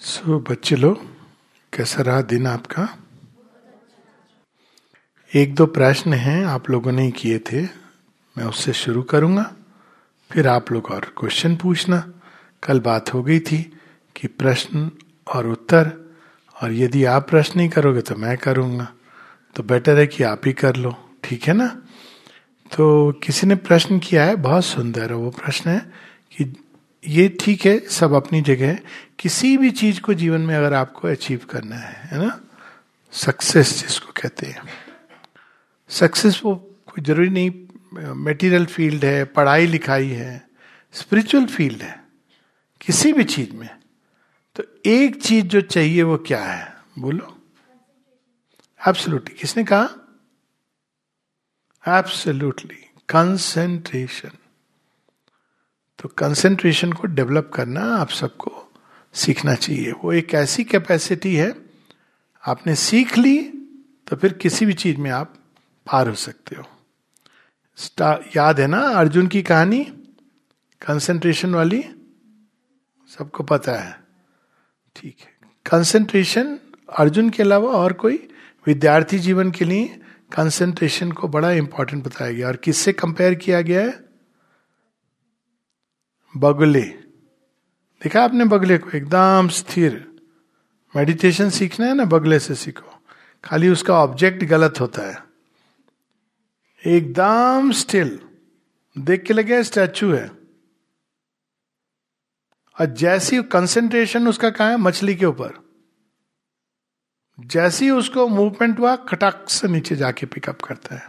सो बच्चे लोग, कैसा रहा दिन आपका? एक दो प्रश्न हैं आप लोगों ने किए थे, मैं उससे शुरू करूँगा, फिर आप लोग और क्वेश्चन पूछना। कल बात हो गई थी कि प्रश्न और उत्तर, और यदि आप प्रश्न नहीं करोगे तो मैं करूँगा। तो बेटर है कि आप ही कर लो, ठीक है ना? तो किसी ने प्रश्न किया है? बहुत सुंदर है वो प्रश्न है कि ये ठीक है, सब अपनी जगह किसी भी चीज़ को जीवन में अगर आपको अचीव करना है है ना? सक्सेस जिसको कहते हैं। सक्सेस वो कोई ज़रूरी नहीं मेटीरियल फ़ील्ड है, पढ़ाई लिखाई है स्पिरिचुअल फ़ील्ड है, किसी भी चीज़ में। तो एक चीज़ जो चाहिए वो क्या है? बोलो। एब्सोल्युटली किसने कहा? एब्सोल्युटली कंसेंट्रेशन तो कंसेंट्रेशन को डेवलप करना आप सबको सीखना चाहिए। वो एक ऐसी कैपेसिटी है, आपने सीख ली तो फिर किसी भी चीज़ में आप पार हो सकते हो। याद है ना अर्जुन की कहानी? कंसेंट्रेशन वाली? सबको पता है। ठीक है। कंसेंट्रेशन अर्जुन के अलावा और कोई? विद्यार्थी जीवन के लिए कंसेंट्रेशन को बड़ा इंपॉर्टेंट बताया गया। और किससे कंपेयर किया गया है? बगुले। देखा आपने बगले को? एकदम स्थिर। मेडिटेशन सीखना है ना? बगले से सीखो। खाली उसका ऑब्जेक्ट गलत होता है। एकदम स्टिल देख के लगे स्टैचू है। और जैसी कंसेंट्रेशन उसका कहा है? मछली के ऊपर। जैसी उसको मूवमेंट हुआ, खटाक से नीचे जाके पिकअप करता है।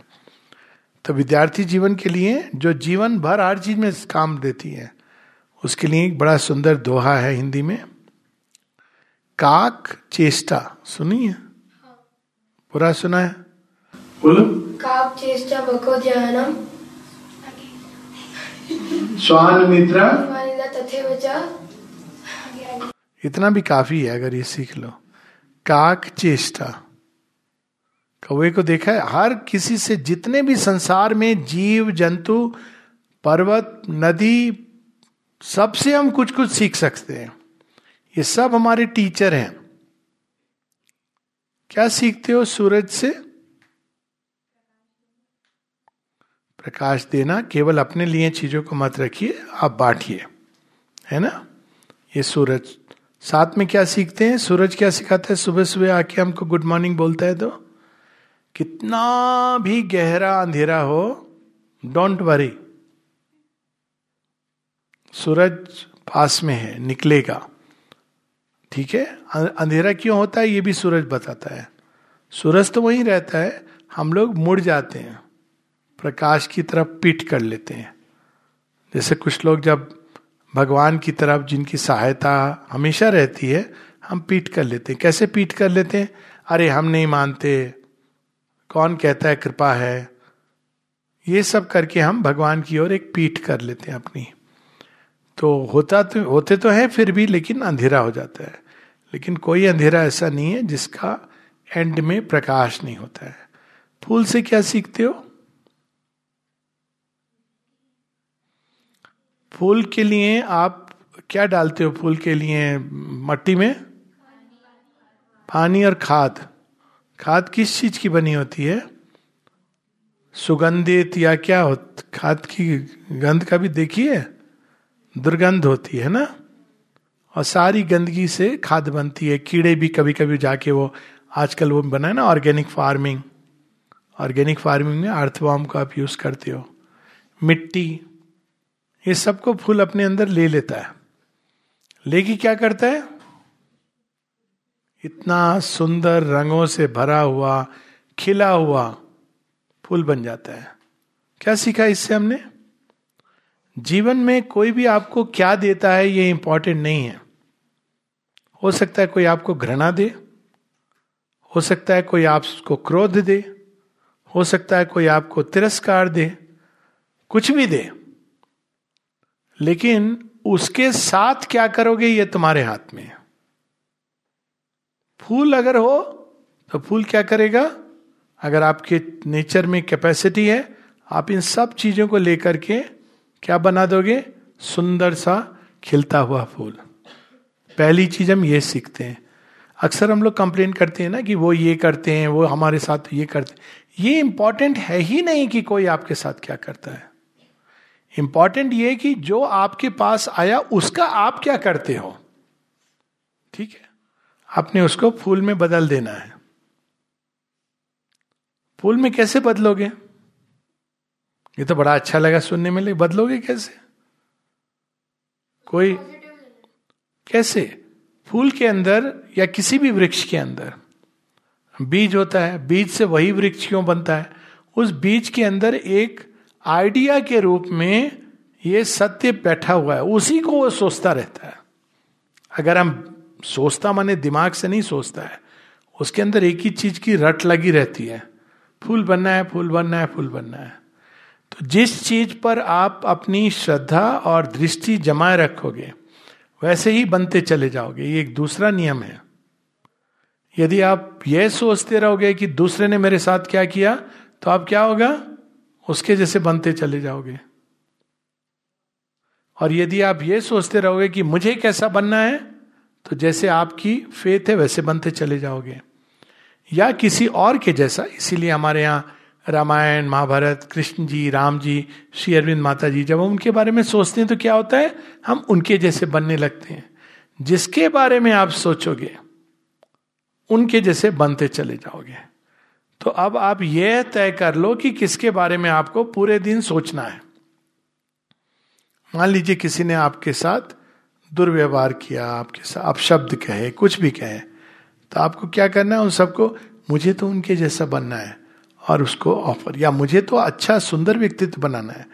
तो विद्यार्थी जीवन के लिए जो जीवन भर हर चीज़ में काम देती है उसके लिए एक बड़ा सुंदर दोहा है हिंदी में। काक चेष्टा सुनिए? पूरा सुना है? बोलो। काक चेष्टा बको ध्यानम स्वान मित्रा। इतना भी काफ़ी है अगर ये सीख लो। काक चेष्टा। कौए को देखा है? हर किसी से जितने भी संसार में जीव जंतु पर्वत नदी सबसे हम कुछ कुछ सीख सकते हैं। ये सब हमारे टीचर हैं। क्या सीखते हो सूरज से? प्रकाश देना, केवल अपने लिए चीज़ों को मत रखिए, आप बांटिए। है ना? ये सूरज। साथ में क्या सीखते हैं? सूरज क्या सिखाता है? सुबह सुबह आके हमको गुड मॉर्निंग बोलता है तो कितना भी गहरा अंधेरा हो डोंट वरी सूरज पास में है, निकलेगा। ठीक है? अंधेरा क्यों होता है, ये भी सूरज बताता है। सूरज तो वहीं रहता है, हम लोग मुड़ जाते हैं, प्रकाश की तरफ़ पीट कर लेते हैं। जैसे कुछ लोग जब भगवान की तरफ़ जिनकी सहायता हमेशा रहती है, हम पीट कर लेते हैं। कैसे पीट कर लेते हैं? अरे, हम नहीं मानते। कौन कहता है, कृपा है? ये सब करके हम भगवान की ओर एक पीठ कर लेते हैं अपनी। तो होता तो होते तो है फिर भी, लेकिन अंधेरा हो जाता है। लेकिन कोई अंधेरा ऐसा नहीं है जिसका एंड में प्रकाश नहीं होता है। फूल से क्या सीखते हो? फूल के लिए आप क्या डालते हो फूल के लिए? मट्टी में? पानी और खाद। खाद किस चीज़ की बनी होती है? सुगंधित या क्या हो, खाद की गंध का भी देखिए दुर्गंध होती है ना? और सारी गंदगी से खाद बनती है। कीड़े भी कभी कभी जाके वो आजकल वो बना है ना ऑर्गेनिक फ़ार्मिंग। ऑर्गेनिक फ़ार्मिंग में अर्थवॉर्म को आप यूज़ करते हो। मिट्टी, ये सबको फूल अपने अंदर ले लेता है। लेकिन क्या करता है? इतना सुंदर रंगों से भरा हुआ, खिला हुआ फूल बन जाता है। क्या सीखा इससे हमने? जीवन में कोई भी आपको क्या देता है, ये इंपॉर्टेंट नहीं है। हो सकता है कोई आपको घृणा दे, हो सकता है कोई आपको क्रोध दे, हो सकता है कोई आपको तिरस्कार दे, कुछ भी दे। लेकिन उसके साथ क्या करोगे, ये तुम्हारे हाथ में फूल अगर हो तो फूल क्या करेगा? अगर आपके नेचर में कैपेसिटी है, आप इन सब चीज़ों को लेकर के क्या बना दोगे? सुंदर सा खिलता हुआ फूल। पहली चीज़ हम ये सीखते हैं। अक्सर हम लोग कंप्लेन करते हैं ना कि वो ये करते हैं, वो हमारे साथ ये करते हैं। ये इंपॉर्टेंट है ही नहीं कि कोई आपके साथ क्या करता है। इंपॉर्टेंट ये कि जो आपके पास आया, उसका आप क्या करते हो। ठीक है? आपने उसको फूल में बदल देना है। फूल में कैसे बदलोगे? ये तो बड़ा अच्छा लगा सुनने में, ले बदलोगे कैसे? कोई कैसे? फूल के अंदर या किसी भी वृक्ष के अंदर? बीज होता है, बीज से वही वृक्ष क्यों बनता है? उस बीज के अंदर एक आइडिया के रूप में ये सत्य बैठा हुआ है, उसी को वो सोचता रहता है। अगर हम सोचता माने दिमाग से नहीं सोचता है, उसके अंदर एक ही चीज़ की रट लगी रहती है। फूल बनना है, फूल बनना है, फूल बनना है। जिस चीज़ पर आप अपनी श्रद्धा और दृष्टि जमाए रखोगे, वैसे ही बनते चले जाओगे। ये एक दूसरा नियम है। यदि आप यह सोचते रहोगे कि दूसरे ने मेरे साथ क्या किया तो आप क्या होगा? उसके जैसे बनते चले जाओगे। और यदि आप ये सोचते रहोगे कि मुझे कैसा बनना है तो जैसे आपकी फेथ है, वैसे बनते चले जाओगे। या किसी और के जैसा। इसीलिए हमारे यहाँ रामायण, महाभारत, कृष्ण जी, राम जी, श्री अरविंद माता जी, जब हम उनके बारे में सोचते हैं तो क्या होता है? हम उनके जैसे बनने लगते हैं। जिसके बारे में आप सोचोगे, उनके जैसे बनते चले जाओगे। तो अब आप यह तय कर लो कि किसके बारे में आपको पूरे दिन सोचना है। मान लीजिए किसी ने आपके साथ दुर्व्यवहार किया, आपके साथ आप शब्द कहे, कुछ भी कहे तो आपको क्या करना है? उन सबको, मुझे तो उनके जैसा बनना है। और उसको ऑफ़र या मुझे तो अच्छा सुंदर व्यक्तित्व बनाना है।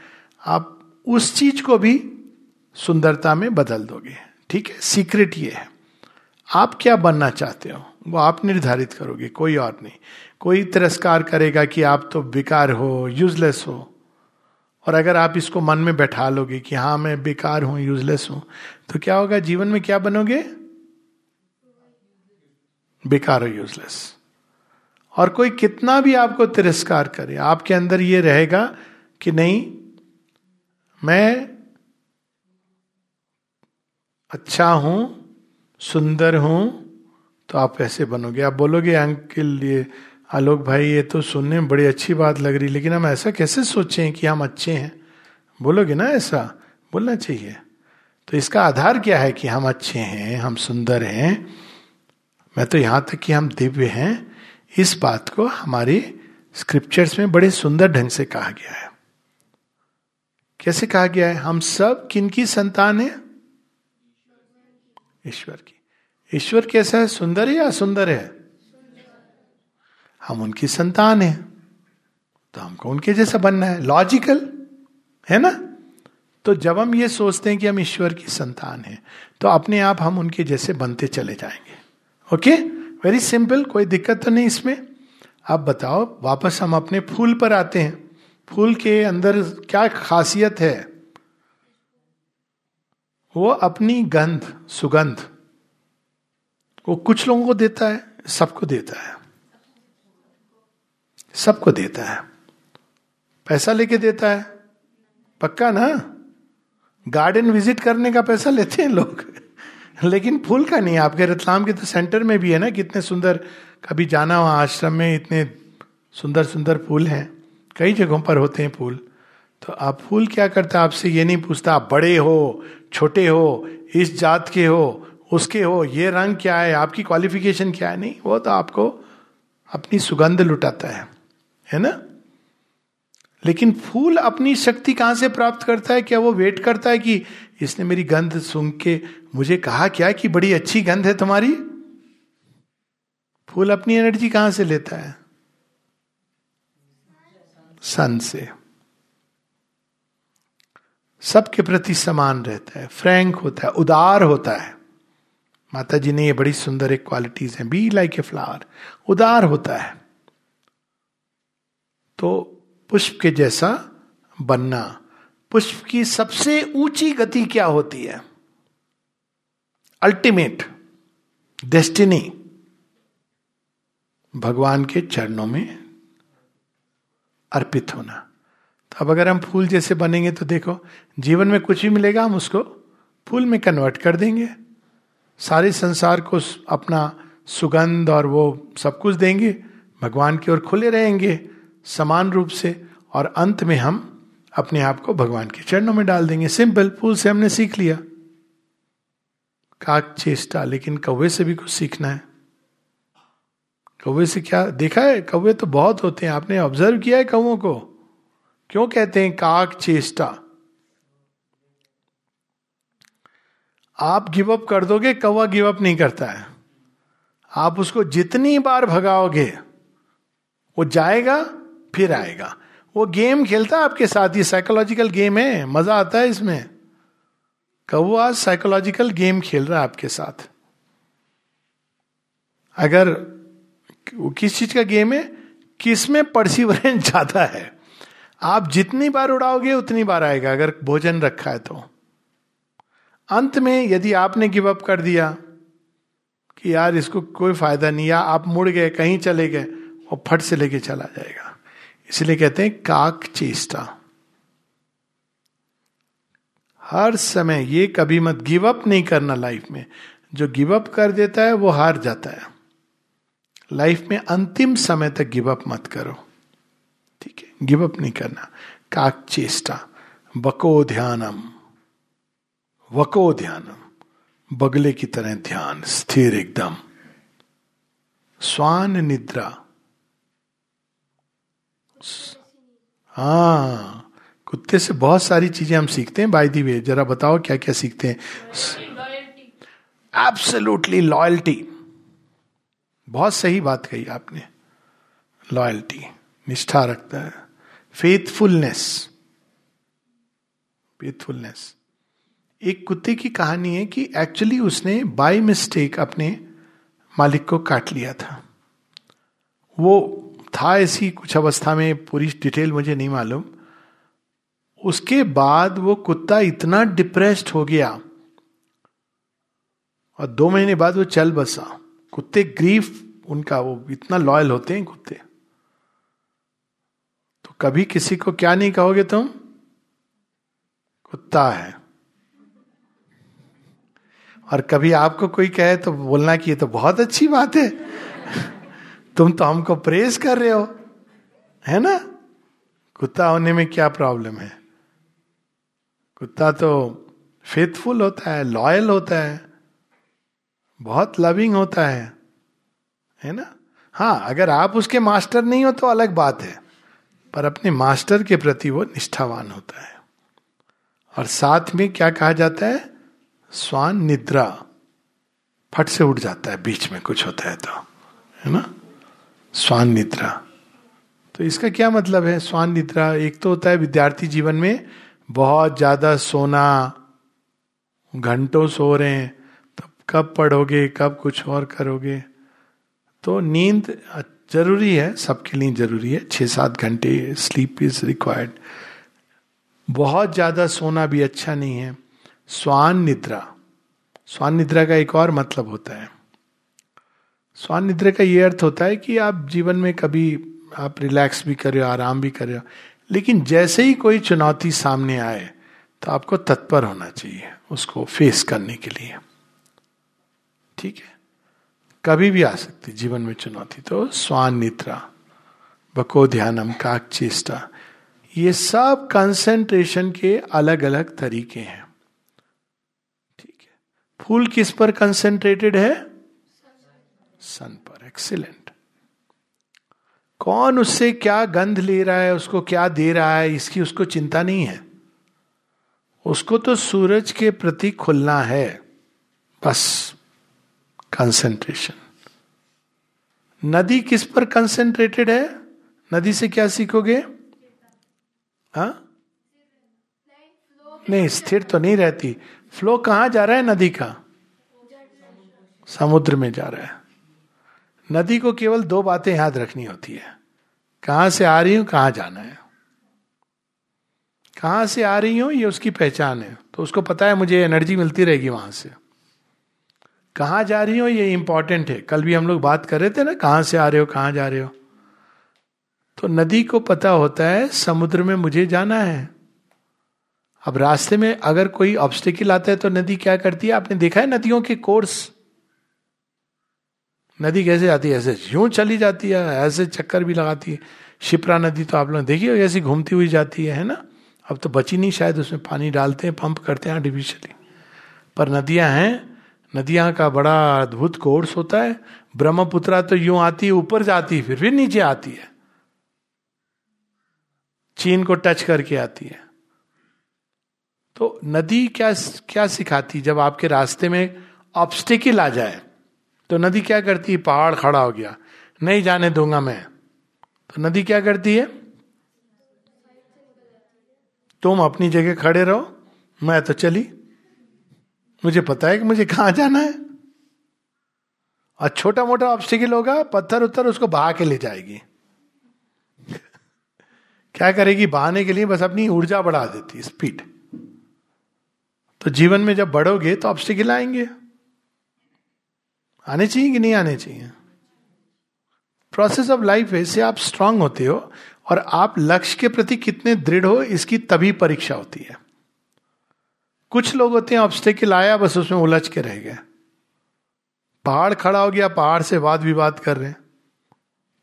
आप उस चीज़ को भी सुंदरता में बदल दोगे। ठीक है? सीक्रेट ये है। आप क्या बनना चाहते हो? वो आप निर्धारित करोगे, कोई और नहीं। कोई तिरस्कार करेगा कि आप तो बेकार हो यूजलेस हो। और अगर आप इसको मन में बैठा लोगे कि हाँ मैं बेकार हूँ यूजलेस हूँ तो क्या होगा? जीवन में क्या बनोगे? बेकार हो यूजलेस और कोई कितना भी आपको तिरस्कार करे, आपके अंदर ये रहेगा कि नहीं, मैं अच्छा हूँ, सुंदर हूँ तो आप ऐसे बनोगे। आप बोलोगे, अंकिल, ये आलोक भाई, ये तो सुनने में बड़ी अच्छी बात लग रही, लेकिन हम ऐसा कैसे सोचे कि हम अच्छे हैं? बोलोगे ना ऐसा? बोलना चाहिए। तो इसका आधार क्या है कि हम अच्छे हैं, हम सुंदर हैं? मैं तो यहाँ तक कि हम दिव्य हैं इस बात को हमारे स्क्रिप्चर्स में बड़े सुंदर ढंग से कहा गया है। कैसे कहा गया है? हम सब किन की संतान है? ईश्वर की। ईश्वर कैसा है? सुंदर है या सुंदर है? हम उनकी संतान है। तो हमको उनके जैसा बनना है। लॉजिकल है ना? तो जब हम ये सोचते हैं कि हम ईश्वर की संतान हैं तो अपने आप हम उनके जैसे बनते चले जाएँगे। ओके? वेरी सिंपल कोई दिक्कत तो नहीं इसमें। आप बताओ, वापस हम अपने फूल पर आते हैं। फूल के अंदर क्या खासियत है? वो अपनी गंध, सुगंध। वो कुछ लोगों को देता है, सबको देता है। सबको देता है। पैसा लेके देता है। पक्का ना? गार्डन विज़िट करने का पैसा लेते हैं लोग। लेकिन फूल का नहीं आपके रतलाम के तो सेंटर में भी है ना, कितने सुंदर, कभी जाना वहाँ आश्रम में, इतने सुंदर सुंदर फूल हैं। कई जगहों पर होते हैं फूल। तो आप फूल क्या करता आपसे ये नहीं पूछता, आप बड़े हो, छोटे हो, इस जात के हो, उसके हो, ये रंग क्या है, आपकी क्वालिफिकेशन क्या है? नहीं, वो तो आपको अपनी सुगंध लुटाता है। है ना? लेकिन फूल अपनी शक्ति कहाँ से प्राप्त करता है? क्या वो वेट करता है कि इसने मेरी गंध सुन के मुझे कहा क्या कि बड़ी अच्छी गंध है तुम्हारी? फूल अपनी एनर्जी कहाँ से लेता है? सन से। सबके प्रति समान रहता है, फ्रैंक होता है, उदार होता है। माता जी ने ये बड़ी सुंदर एक क्वालिटीज है। बी लाइक ए फ्लावर उदार होता है। तो पुष्प के जैसा बनना। पुष्प की सबसे ऊँची गति क्या होती है? अल्टीमेट डेस्टिनी भगवान के चरणों में अर्पित होना। तो अब अगर हम फूल जैसे बनेंगे तो देखो, जीवन में कुछ भी मिलेगा, हम उसको फूल में कन्वर्ट कर देंगे। सारे संसार को अपना सुगंध और वो सब कुछ देंगे, भगवान की ओर खुले रहेंगे। समान रूप से और अंत में हम अपने आप को भगवान के चरणों में डाल देंगे। सिंपल फूल से हमने सीख लिया। काक चेष्टा, लेकिन कौवे से भी कुछ सीखना है। कौवे से क्या देखा है? कौवे तो बहुत होते हैं। आपने ऑब्ज़र्व किया है कौवों को? क्यों कहते हैं काक चेष्टा? आप गिव अप कर दोगे कौवा गिव अप नहीं करता है। आप उसको जितनी बार भगाओगे, वो जाएगा फिर आएगा। वो गेम खेलता है आपके साथ, ये साइकोलॉजिकल गेम है, मज़ा आता है इसमें। कौवा साइकोलॉजिकल गेम खेल रहा है आपके साथ? अगर वो किस चीज़ का गेम है? किसमें परसिवरेंस ज़्यादा है। आप जितनी बार उड़ाओगे, उतनी बार आएगा, अगर भोजन रखा है तो। अंत में यदि आपने गिव अप कर दिया कि यार इसको कोई फ़ायदा नहीं, या आप मुड़ गए, कहीं चले गए और फट से लेके चला जाएगा। इसलिए कहते हैं काक चेष्टा। हर समय ये कभी मत गिव अप नहीं करना लाइफ में। जो गिव अप कर देता है, वो हार जाता है। लाइफ में अंतिम समय तक गिव अप मत करो। ठीक है? गिव अप नहीं करना। काक चेष्टा। बको ध्यानम। वको ध्यानम। बगले की तरह ध्यान। स्थिर एकदम। स्वान निद्रा। हाँ कुत्ते से बहुत सारी चीज़ें हम सीखते हैं बाई दी वे जरा बताओ क्या क्या सीखते हैं। एब्सोल्युटली लॉयल्टी बहुत सही बात कही आपने। लॉयल्टी निष्ठा रखता है। फेथफुलनेस फेथफुलनेस एक कुत्ते की कहानी है कि एक्चुअली उसने बाय मिस्टेक अपने मालिक को काट लिया था। वो था ऐसी कुछ अवस्था में, पूरी डिटेल मुझे नहीं मालूम। उसके बाद वो कुत्ता इतना डिप्रेस्ड हो गया और दो महीने बाद वो चल बसा। कुत्ते ग्रीफ उनका वो इतना लॉयल होते हैं कुत्ते। तो कभी किसी को क्या नहीं कहोगे तुम? कुत्ता है। और कभी आपको कोई कहे तो बोलना कि ये तो बहुत अच्छी बात है। तुम तो हमको प्रेस कर रहे हो। है ना? कुत्ता होने में क्या प्रॉब्लम है? कुत्ता तो फेथफुल होता है लॉयल होता है, बहुत लविंग होता है। है ना? हाँ अगर आप उसके मास्टर नहीं हो तो अलग बात है, पर अपने मास्टर के प्रति वो निष्ठावान होता है। और साथ में क्या कहा जाता है? स्वान निद्रा। फट से उठ जाता है, बीच में कुछ होता है तो। है ना? स्वान निद्रा तो इसका क्या मतलब है स्वान निद्रा एक तो होता है विद्यार्थी जीवन में बहुत ज़्यादा सोना, घंटों सो रहे हैं, तब कब पढ़ोगे, कब कुछ और करोगे। तो नींद ज़रूरी है, सबके लिए ज़रूरी है छः सात घंटे स्लीप इज़ रिक्वायर्ड बहुत ज़्यादा सोना भी अच्छा नहीं है। स्वान निद्रा स्वान निद्रा का एक और मतलब होता है। स्वान निद्रा का ये अर्थ होता है कि आप जीवन में कभी आप रिलैक्स भी कर रहे हो आराम भी कर रहे हो लेकिन जैसे ही कोई चुनौती सामने आए तो आपको तत्पर होना चाहिए उसको फेस करने के लिए। ठीक है? कभी भी आ सकती जीवन में चुनौती। तो स्वान निद्रा बको ध्यानम काक चेष्टा ये सब कंसेंट्रेशन के अलग अलग तरीके हैं। ठीक है? फूल किस पर कंसेंट्रेटेड है? सन पर। एक्सीलेंट कौन उससे क्या गंध ले रहा है, उसको क्या दे रहा है, इसकी उसको चिंता नहीं है। उसको तो सूरज के प्रति खुलना है। बस कंसेंट्रेशन नदी किस पर कंसेंट्रेटेड है? नदी से क्या सीखोगे? हा? नहीं, स्थिर तो नहीं रहती। फ्लो कहाँ जा रहा है नदी का? समुद्र में जा रहा है। नदी को केवल दो बातें याद रखनी होती है। कहाँ से आ रही हूँ, कहाँ जाना है। कहाँ से आ रही हूँ, ये उसकी पहचान है। तो उसको पता है, मुझे एनर्जी मिलती रहेगी वहाँ से। कहाँ जा रही हो, ये इंपॉर्टेंट है। कल भी हम लोग बात कर रहे थे ना, कहाँ से आ रहे हो, कहाँ जा रहे हो। तो नदी को पता होता है, समुद्र में मुझे जाना है। अब रास्ते में अगर कोई ऑब्स्टिकल आता है तो नदी क्या करती है? आपने देखा है नदियों के कोर्स नदी कैसे आती है? ऐसे यूँ चली जाती है, ऐसे चक्कर भी लगाती है। शिप्रा नदी तो आप लोग देखिए, ऐसी घूमती हुई जाती है है ना? अब तो बची नहीं शायद, उसमें पानी डालते हैं, पंप करते हैं आर्टिफिशियली पर नदियाँ हैं, नदियाँ का बड़ा अद्भुत कोर्स होता है। ब्रह्मपुत्रा तो यूँ आती है, ऊपर जाती है, फिर फिर नीचे आती है। चीन को टच करके आती है। तो नदी क्या क्या सिखाती जब आपके रास्ते में ऑब्स्टिकल आ जाए तो नदी क्या करती है? पहाड़ खड़ा हो गया। नहीं जाने दूँगा मैं। तो नदी क्या करती है? तुम अपनी जगह खड़े रहो। मैं तो चली। मुझे पता है कि मुझे कहाँ जाना है। और छोटा मोटा ऑब्स्टिकल होगा, पत्थर उत्तर उसको बहा के ले जाएगी। क्या करेगी? बहाने के लिए बस अपनी ऊर्जा बढ़ा देती स्पीड तो जीवन में जब बढ़ोगे तो ऑब्स्टिकल आएँगे। आने चाहिए कि नहीं आने चाहिए? प्रोसेस ऑफ़ लाइफ इससे आप स्ट्रांग होते हो और आप लक्ष्य के प्रति कितने दृढ़ हो, इसकी तभी परीक्षा होती है। कुछ लोग होते हैं ऑब्स्टेकल आया, बस उसमें उलझ के रह गए। पहाड़ खड़ा हो गया, पहाड़ से वाद विवाद कर रहे हैं।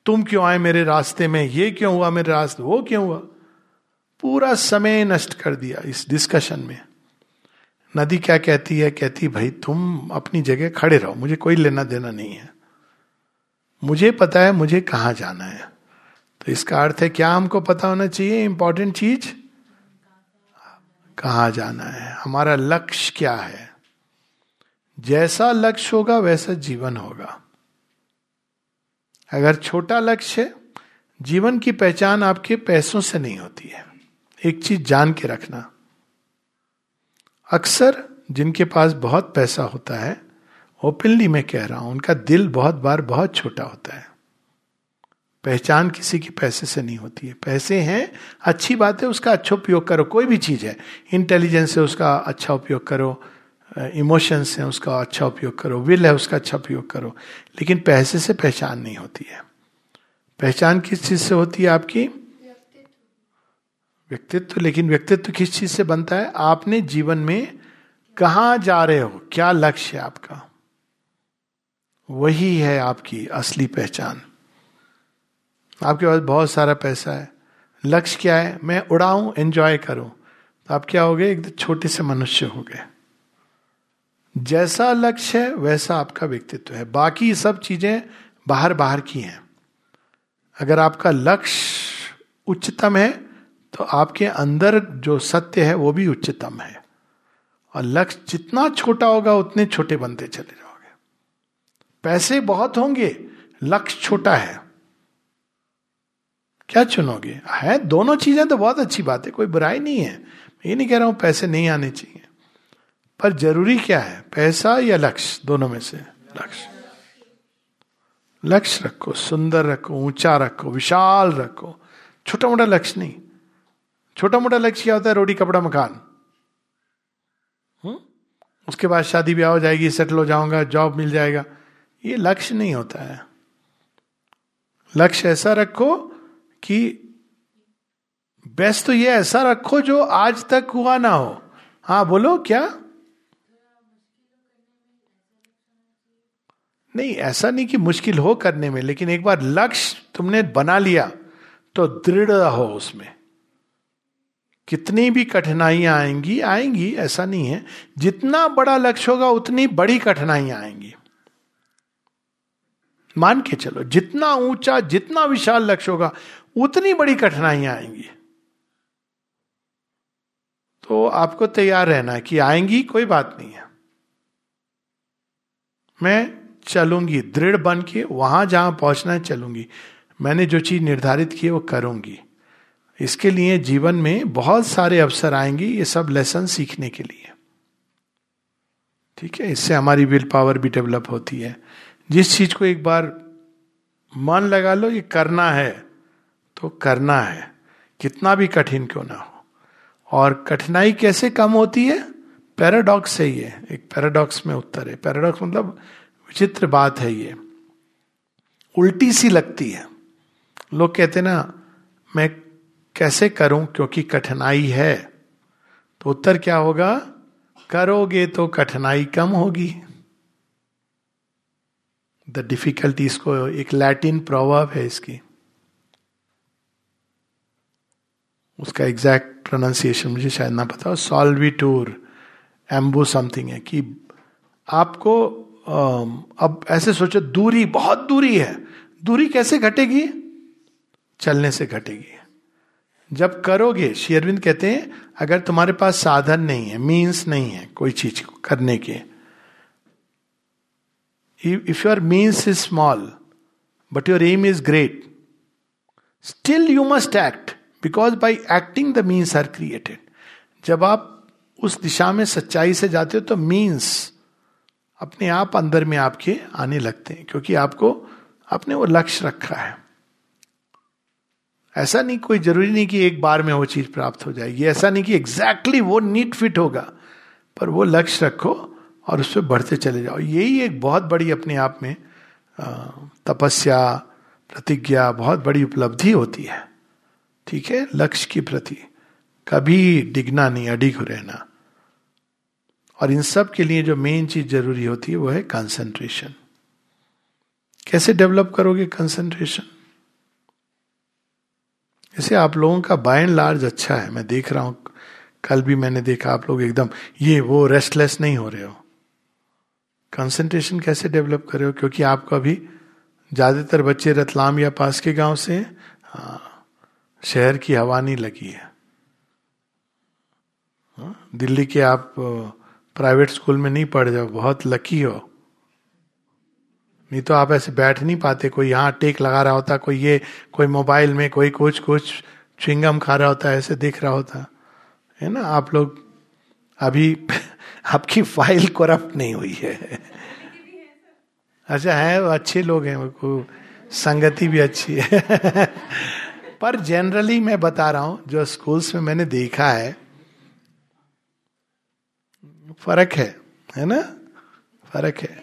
तुम क्यों आए मेरे रास्ते में? ये क्यों हुआ मेरे रास्ते? वो क्यों हुआ? पूरा समय नष्ट कर दिया इस डिस्कशन में। नदी क्या कहती है? कहती, भाई, तुम अपनी जगह खड़े रहो। मुझे कोई लेना देना नहीं है। मुझे पता है मुझे कहाँ जाना है। तो इसका अर्थ है, क्या हमको पता होना चाहिए इंपॉर्टेंट चीज़? कहा जाना है? हमारा लक्ष्य क्या है? जैसा लक्ष्य होगा, वैसा जीवन होगा। अगर छोटा लक्ष्य है, जीवन की पहचान आपके पैसों से नहीं होती है। एक चीज़ जान के रखना। अक्सर जिनके पास बहुत पैसा होता है, ओपनली मैं कह रहा हूँ, उनका दिल बहुत बार बहुत छोटा होता है। पहचान किसी की पैसे से नहीं होती है। पैसे हैं, अच्छी बात है, उसका अच्छा उपयोग करो, कोई भी चीज़ है। इंटेलिजेंस है, उसका अच्छा उपयोग करो इमोशंस है, उसका अच्छा उपयोग करो विल है, उसका अच्छा उपयोग करो, लेकिन पैसे से पहचान नहीं होती है। पहचान किस चीज़ से होती है आपकी? व्यक्तित्व, लेकिन व्यक्तित्व किस चीज़ से बनता है? आपने जीवन में कहा जा रहे हो? क्या लक्ष्य है आपका? वही है आपकी असली पहचान। आपके पास बहुत सारा पैसा है। लक्ष्य क्या है? मैं उड़ाऊं एंजॉय करूँ। तो आप क्या हो गए? एक छोटे से मनुष्य हो गए। जैसा लक्ष्य है, वैसा आपका व्यक्तित्व है। बाकी सब चीज़ें बाहर बाहर की हैं। अगर आपका लक्ष्य उच्चतम है तो आपके अंदर जो सत्य है, वो भी उच्चतम है। और लक्ष्य जितना छोटा होगा, उतने छोटे बनते चले जाओगे। पैसे बहुत होंगे, लक्ष्य छोटा है। क्या चुनोगे? है, दोनों चीज़ें तो बहुत अच्छी बात है, कोई बुराई नहीं है। ये नहीं कह रहा हूँ, पैसे नहीं आने चाहिए। पर ज़रूरी क्या है? पैसा या लक्ष्य? दोनों में से लक्ष्य। लक्ष्य रखो, सुंदर रखो, ऊँचा रखो, विशाल रखो। छोटा मोटा लक्ष्य नहीं। छोटा मोटा लक्ष्य क्या होता है? रोटी कपड़ा मकान। हुँ? उसके बाद शादी ब्याह हो जाएगी सेटल हो जाऊँगा जॉब मिल जाएगा। ये लक्ष्य नहीं होता है। लक्ष्य ऐसा रखो कि बेस्ट तो ये ऐसा रखो जो आज तक हुआ ना हो। हाँ बोलो क्या? नहीं ऐसा नहीं कि मुश्किल हो करने में लेकिन एक बार लक्ष्य तुमने बना लिया तो दृढ़ हो उसमें। कितनी भी कठिनाइयाँ आएँगी आएँगी, ऐसा नहीं है। जितना बड़ा लक्ष्य होगा, उतनी बड़ी कठिनाइयाँ आएँगी। मान के चलो, जितना ऊँचा, जितना विशाल लक्ष्य होगा, उतनी बड़ी कठिनाइयाँ आएँगी। तो आपको तैयार रहना है कि आएँगी, कोई बात नहीं है। मैं चलूँगी, दृढ़ बन के वहाँ जहाँ पहुँचना है, चलूँगी। मैंने जो चीज़ निर्धारित की है, वो करूँगी। इसके लिए जीवन में बहुत सारे अवसर आएँगे ये सब लेसन सीखने के लिए। ठीक है? इससे हमारी विल पावर भी डेवलप होती है। जिस चीज़ को एक बार मन लगा लो, ये करना है तो करना है। कितना भी कठिन क्यों ना हो। और कठिनाई कैसे कम होती है? पैराडॉक्स है ये। एक पैराडॉक्स में उत्तर है। पैराडॉक्स मतलब विचित्र बात है ये। उल्टी सी लगती है। लोग कहते ना, मैं कैसे करूँ क्योंकि कठिनाई है? तो उत्तर क्या होगा? करोगे तो कठिनाई कम होगी। द डिफिकल्टी इसको एक लैटिन प्रोवर्ब है इसकी। उसका एग्जैक्ट प्रोनाउंसिएशन मुझे शायद ना पता हो। सॉल्वी टूर एम्बू समथिंग है कि आपको अब ऐसे सोचो, दूरी बहुत दूरी है। दूरी कैसे घटेगी? चलने से घटेगी। जब करोगे शेयरविंद कहते हैं, अगर तुम्हारे पास साधन नहीं है मीन्स नहीं है कोई चीज़ करने के if your means is small but your aim is great still you must act because by acting the means are created जब आप उस दिशा में सच्चाई से जाते हो तो मीन्स अपने आप अंदर में आपके आने लगते हैं, क्योंकि आपको, आपने वो लक्ष्य रखा है। ऐसा नहीं, कोई ज़रूरी नहीं कि एक बार में वो चीज़ प्राप्त हो जाएगी। ऐसा नहीं कि एग्जैक्टली exactly वो नीट फिट होगा, पर वो लक्ष्य रखो और उस पर बढ़ते चले जाओ। यही एक बहुत बड़ी अपने आप में तपस्या, प्रतिज्ञा, बहुत बड़ी उपलब्धि होती है। ठीक है? लक्ष्य की प्रति। कभी डिगना नहीं, अडिग रहना। और इन सब के लिए जो मेन चीज़ ज़रूरी होती है, वो है कंसंट्रेशन कैसे डेवलप करोगे कंसंट्रेशन जैसे आप लोगों का बाय एंड लार्ज अच्छा है मैं देख रहा हूँ कल भी मैंने देखा आप लोग एकदम ये वो रेस्टलेस नहीं हो रहे हो। कंसंट्रेशन कैसे डेवलप कर रहे हो? क्योंकि आपका अभी ज़्यादातर बच्चे रतलाम या पास के गाँव से हाँ शहर की हवा नहीं लगी है। हाँ, दिल्ली के आप प्राइवेट स्कूल में नहीं पढ़ जाओ बहुत लकी हो। नहीं तो आप ऐसे बैठ नहीं पाते। कोई यहाँ टेक लगा रहा होता, कोई ये, कोई मोबाइल में, कोई कुछ कुछ चिंगम खा रहा होता, ऐसे देख रहा होता। है ना? आप लोग अभी आपकी फ़ाइल करप्ट नहीं हुई है। अच्छा है वो अच्छे लोग हैं, वो संगति भी अच्छी है। पर जनरली मैं बता रहा हूँ, जो स्कूल्स में मैंने देखा है, फ़र्क है है ना? फ़र्क है।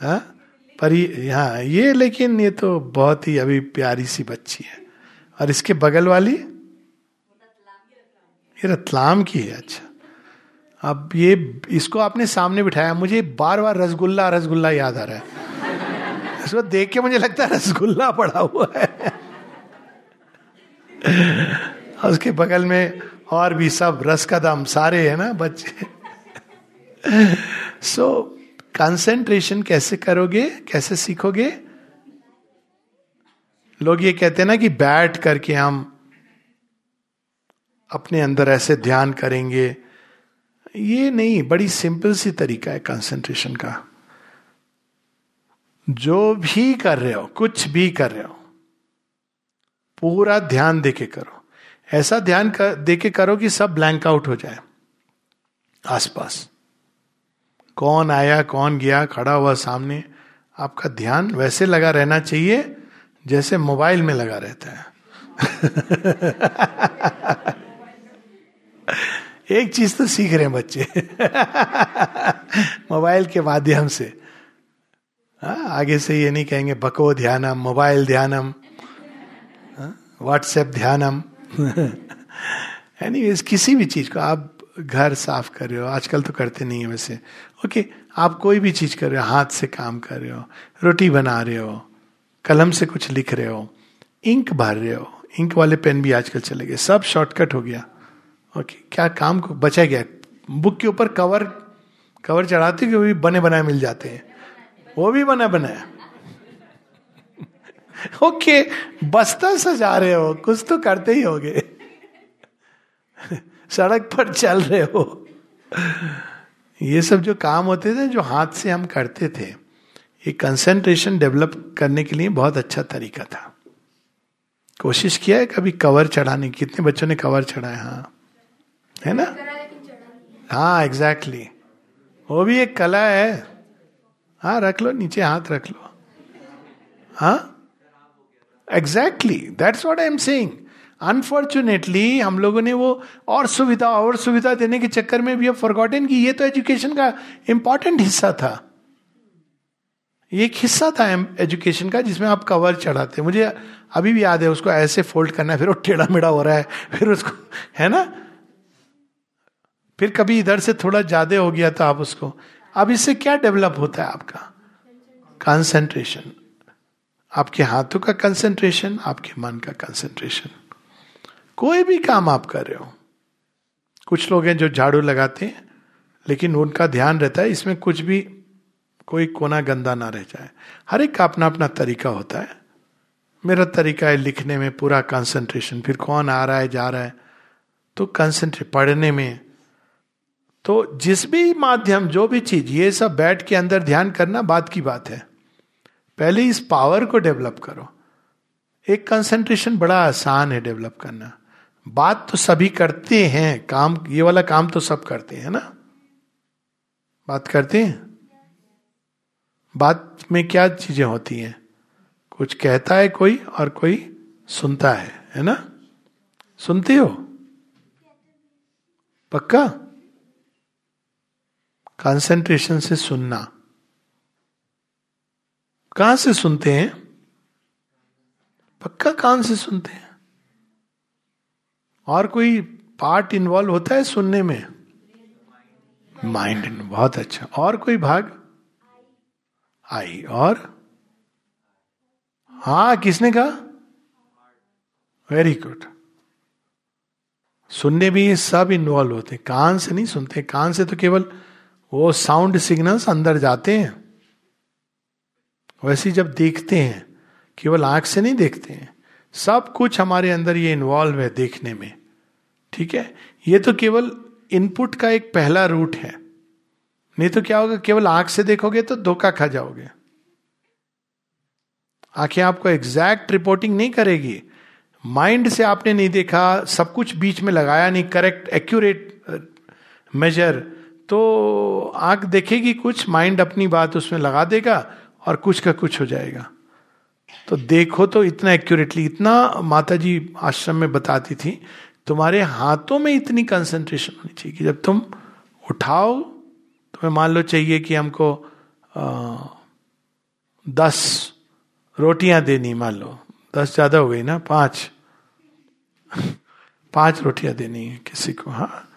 हा? पर यहाँ ये लेकिन ये तो बहुत ही अभी प्यारी सी बच्ची है। और इसके बगल वाली? ये रतलाम की है अच्छा। अब ये इसको आपने सामने बिठाया मुझे बार बार रसगुल्ला रसगुल्ला याद आ रहा है। इसको देख के मुझे लगता है रसगुल्ला पड़ा हुआ है। उसके बगल में और भी सब रस कदम सारे है ना बच्चे। सो so, कंसेंट्रेशन कैसे करोगे कैसे सीखोगे? लोग ये कहते हैं ना कि बैठ करके हम अपने अंदर ऐसे ध्यान करेंगे। ये नहीं बड़ी सिंपल सी तरीका है कंसेंट्रेशन का। जो भी कर रहे हो कुछ भी कर रहे हो पूरा ध्यान देके करो। ऐसा ध्यान कर, देके करो कि सब ब्लैंक आउट हो जाए आसपास। कौन आया, कौन गया, खड़ा हुआ सामने, आपका ध्यान वैसे लगा रहना चाहिए जैसे मोबाइल में लगा रहता है। एक चीज़ तो सीख रहे हैं बच्चे। मोबाइल के माध्यम से। हाँ आगे से ये नहीं कहेंगे, बको ध्यानम, मोबाइल ध्यानम व्हाट्सएप ध्यानम। एनीवेज किसी भी चीज़ को आप घर साफ़ कर रहे हो। आजकल तो करते नहीं है वैसे। ओके, आप कोई भी चीज़ कर रहे हो, हाथ से काम कर रहे हो, रोटी बना रहे हो, कलम से कुछ लिख रहे हो, इंक भर रहे हो, इंक वाले पेन भी आजकल चले गए, सब शॉर्टकट हो गया। ओके, क्या काम को बचा गया? बुक के ऊपर कवर कवर चढ़ाते कि भी बने बनाए मिल जाते हैं। वो भी बना बनाया ओके, बस्ता सजा रहे हो, कुछ तो करते ही होगे। सड़क पर चल रहे हो। ये सब जो काम होते थे, जो हाथ से हम करते थे, ये कंसेंट्रेशन डेवलप करने के लिए बहुत अच्छा तरीका था। कोशिश किया है कभी कवर चढ़ाने कितने बच्चों ने कवर चढ़ाया? हाँ। है ना? हाँ एग्जैक्टली वो भी एक कला है। हाँ रख लो, नीचे हाथ रख लो। हाँ? Exactly that's what I am saying unfortunately हम लोगों ने वो और सुविधा और सुविधा देने के चक्कर में भी अब फॉरगॉटन कि ये तो एजुकेशन का इंपॉर्टेंट हिस्सा था। ये एक हिस्सा था एजुकेशन का जिसमें आप कवर चढ़ाते मुझे अभी भी याद है, उसको ऐसे फोल्ड करना है, फिर वो टेढ़ा मेढ़ा हो रहा है, फिर उसको, है ना? फिर कभी इधर से थोड़ा ज़्यादा हो गया तो आप उसको। अब इससे क्या डेवलप होता है आपका? कंसंट्रेशन आपके हाथों का कंसंट्रेशन आपके मन का कंसंट्रेशन कोई भी काम आप कर रहे हो। कुछ लोग हैं जो झाड़ू लगाते हैं, लेकिन उनका ध्यान रहता है, इसमें कुछ भी कोई कोना गंदा ना रह जाए। हर एक का अपना अपना तरीका होता है। मेरा तरीका है लिखने में पूरा कंसंट्रेशन फिर कौन आ रहा है, जा रहा है। तो कंसंट्रेट पढ़ने में। तो जिस भी माध्यम, जो भी चीज़, ये सब बैठ के अंदर ध्यान करना बात की बात है। पहले इस पावर को डेवलप करो। एक कंसंट्रेशन बड़ा आसान है डेवलप करना। बात तो सभी करते हैं, काम, ये वाला काम तो सब करते हैं ना? बात करते हैं? बात में क्या चीज़ें होती हैं? कुछ कहता है कोई और कोई सुनता है है ना? सुनते हो? पक्का? कंसंट्रेशन से सुनना। कहाँ से सुनते हैं? पक्का कान से सुनते हैं? और कोई पार्ट इन्वॉल्व होता है सुनने में? माइंड बहुत अच्छा। और कोई भाग? आई। और? हा, किसने कहा? वेरी गुड सुनने भी सब इन्वॉल्व होते हैं। कान से नहीं सुनते। कान से तो केवल वो साउंड सिग्नल्स अंदर जाते हैं। वैसे जब देखते हैं, केवल आँख से नहीं देखते हैं। सब कुछ हमारे अंदर ये इन्वॉल्व है देखने में। ठीक है? ये तो केवल इनपुट का एक पहला रूट है। नहीं तो क्या होगा? केवल आँख से देखोगे तो धोखा खा जाओगे। आँखें आपको एग्जैक्ट रिपोर्टिंग नहीं करेगी। माइंड से आपने नहीं देखा, सब कुछ बीच में लगाया नहीं करेक्ट एक्यूरेट मेजर तो आँख देखेगी कुछ माइंड अपनी बात उसमें लगा देगा और कुछ का कुछ हो जाएगा। तो देखो तो इतना एक्यूरेटली इतना माता जी आश्रम में बताती थी तुम्हारे हाथों में इतनी कंसंट्रेशन होनी चाहिए कि जब तुम उठाओ तुम्हें मान लो चाहिए कि हमको आ, दस रोटियाँ देनी मान लो। दस ज़्यादा हो गई ना पाँच। पाँच रोटियाँ देनी है किसी को हाँ।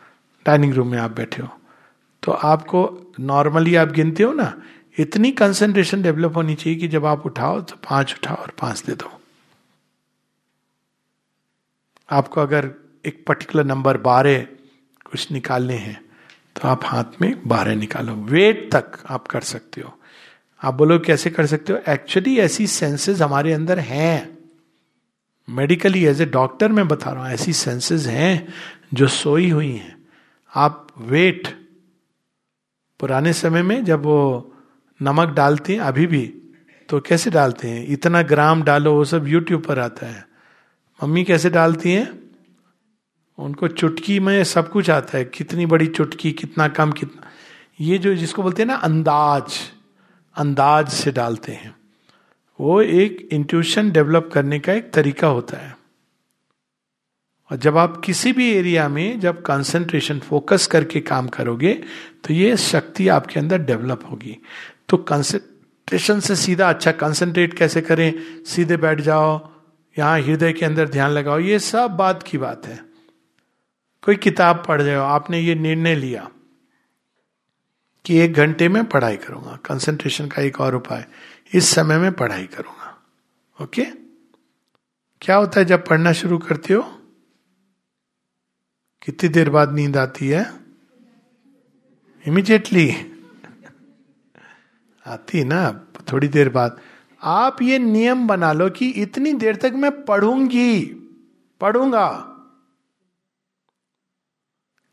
डाइनिंग रूम में आप बैठे हो। तो आपको नॉर्मली आप गिनते हो ना इतनी कंसंट्रेशन डेवलप होनी चाहिए कि जब आप उठाओ तो पाँच उठाओ और पाँच दे दो। आपको अगर एक पर्टिकुलर नंबर बारह कुछ निकालने हैं तो आप हाथ में बारह निकालो। वेट तक आप कर सकते हो। आप बोलो, कैसे कर सकते हो? एक्चुअली ऐसी सेंसेस हमारे अंदर हैं। मेडिकली एज ए डॉक्टर मैं बता रहा हूँ, ऐसी सेंसेस हैं जो सोई हुई हैं। आप वेट पुराने समय में जब वो नमक डालते हैं, अभी भी तो कैसे डालते हैं? इतना ग्राम डालो, वो सब यूट्यूब पर आता है। मम्मी कैसे डालती हैं? उनको चुटकी में सब कुछ आता है, कितनी बड़ी चुटकी, कितना कम, कितना। ये जो जिसको बोलते हैं ना, अंदाज अंदाज से डालते हैं। वो एक इंट्यूशन डेवलप करने का एक तरीका होता है। और जब आप किसी भी एरिया में जब कंसंट्रेशन फोकस करके काम करोगे तो ये शक्ति आपके अंदर डेवलप होगी। तो कंसंट्रेशन से सीधा अच्छा कंसंट्रेट कैसे करें? सीधे बैठ जाओ, यहाँ हृदय के अंदर ध्यान लगाओ, ये सब बात की बात है। कोई किताब पढ़ जाओ आपने ये निर्णय लिया कि एक घंटे में पढ़ाई करूँगा कंसंट्रेशन का एक और उपाय, इस समय में पढ़ाई करूँगा ओके क्या होता है जब पढ़ना शुरू करते हो? कितनी देर बाद नींद आती है? इमिजिएटली आती है ना, थोड़ी देर बाद। आप ये नियम बना लो कि इतनी देर तक मैं पढ़ूँगी, पढ़ूँगा।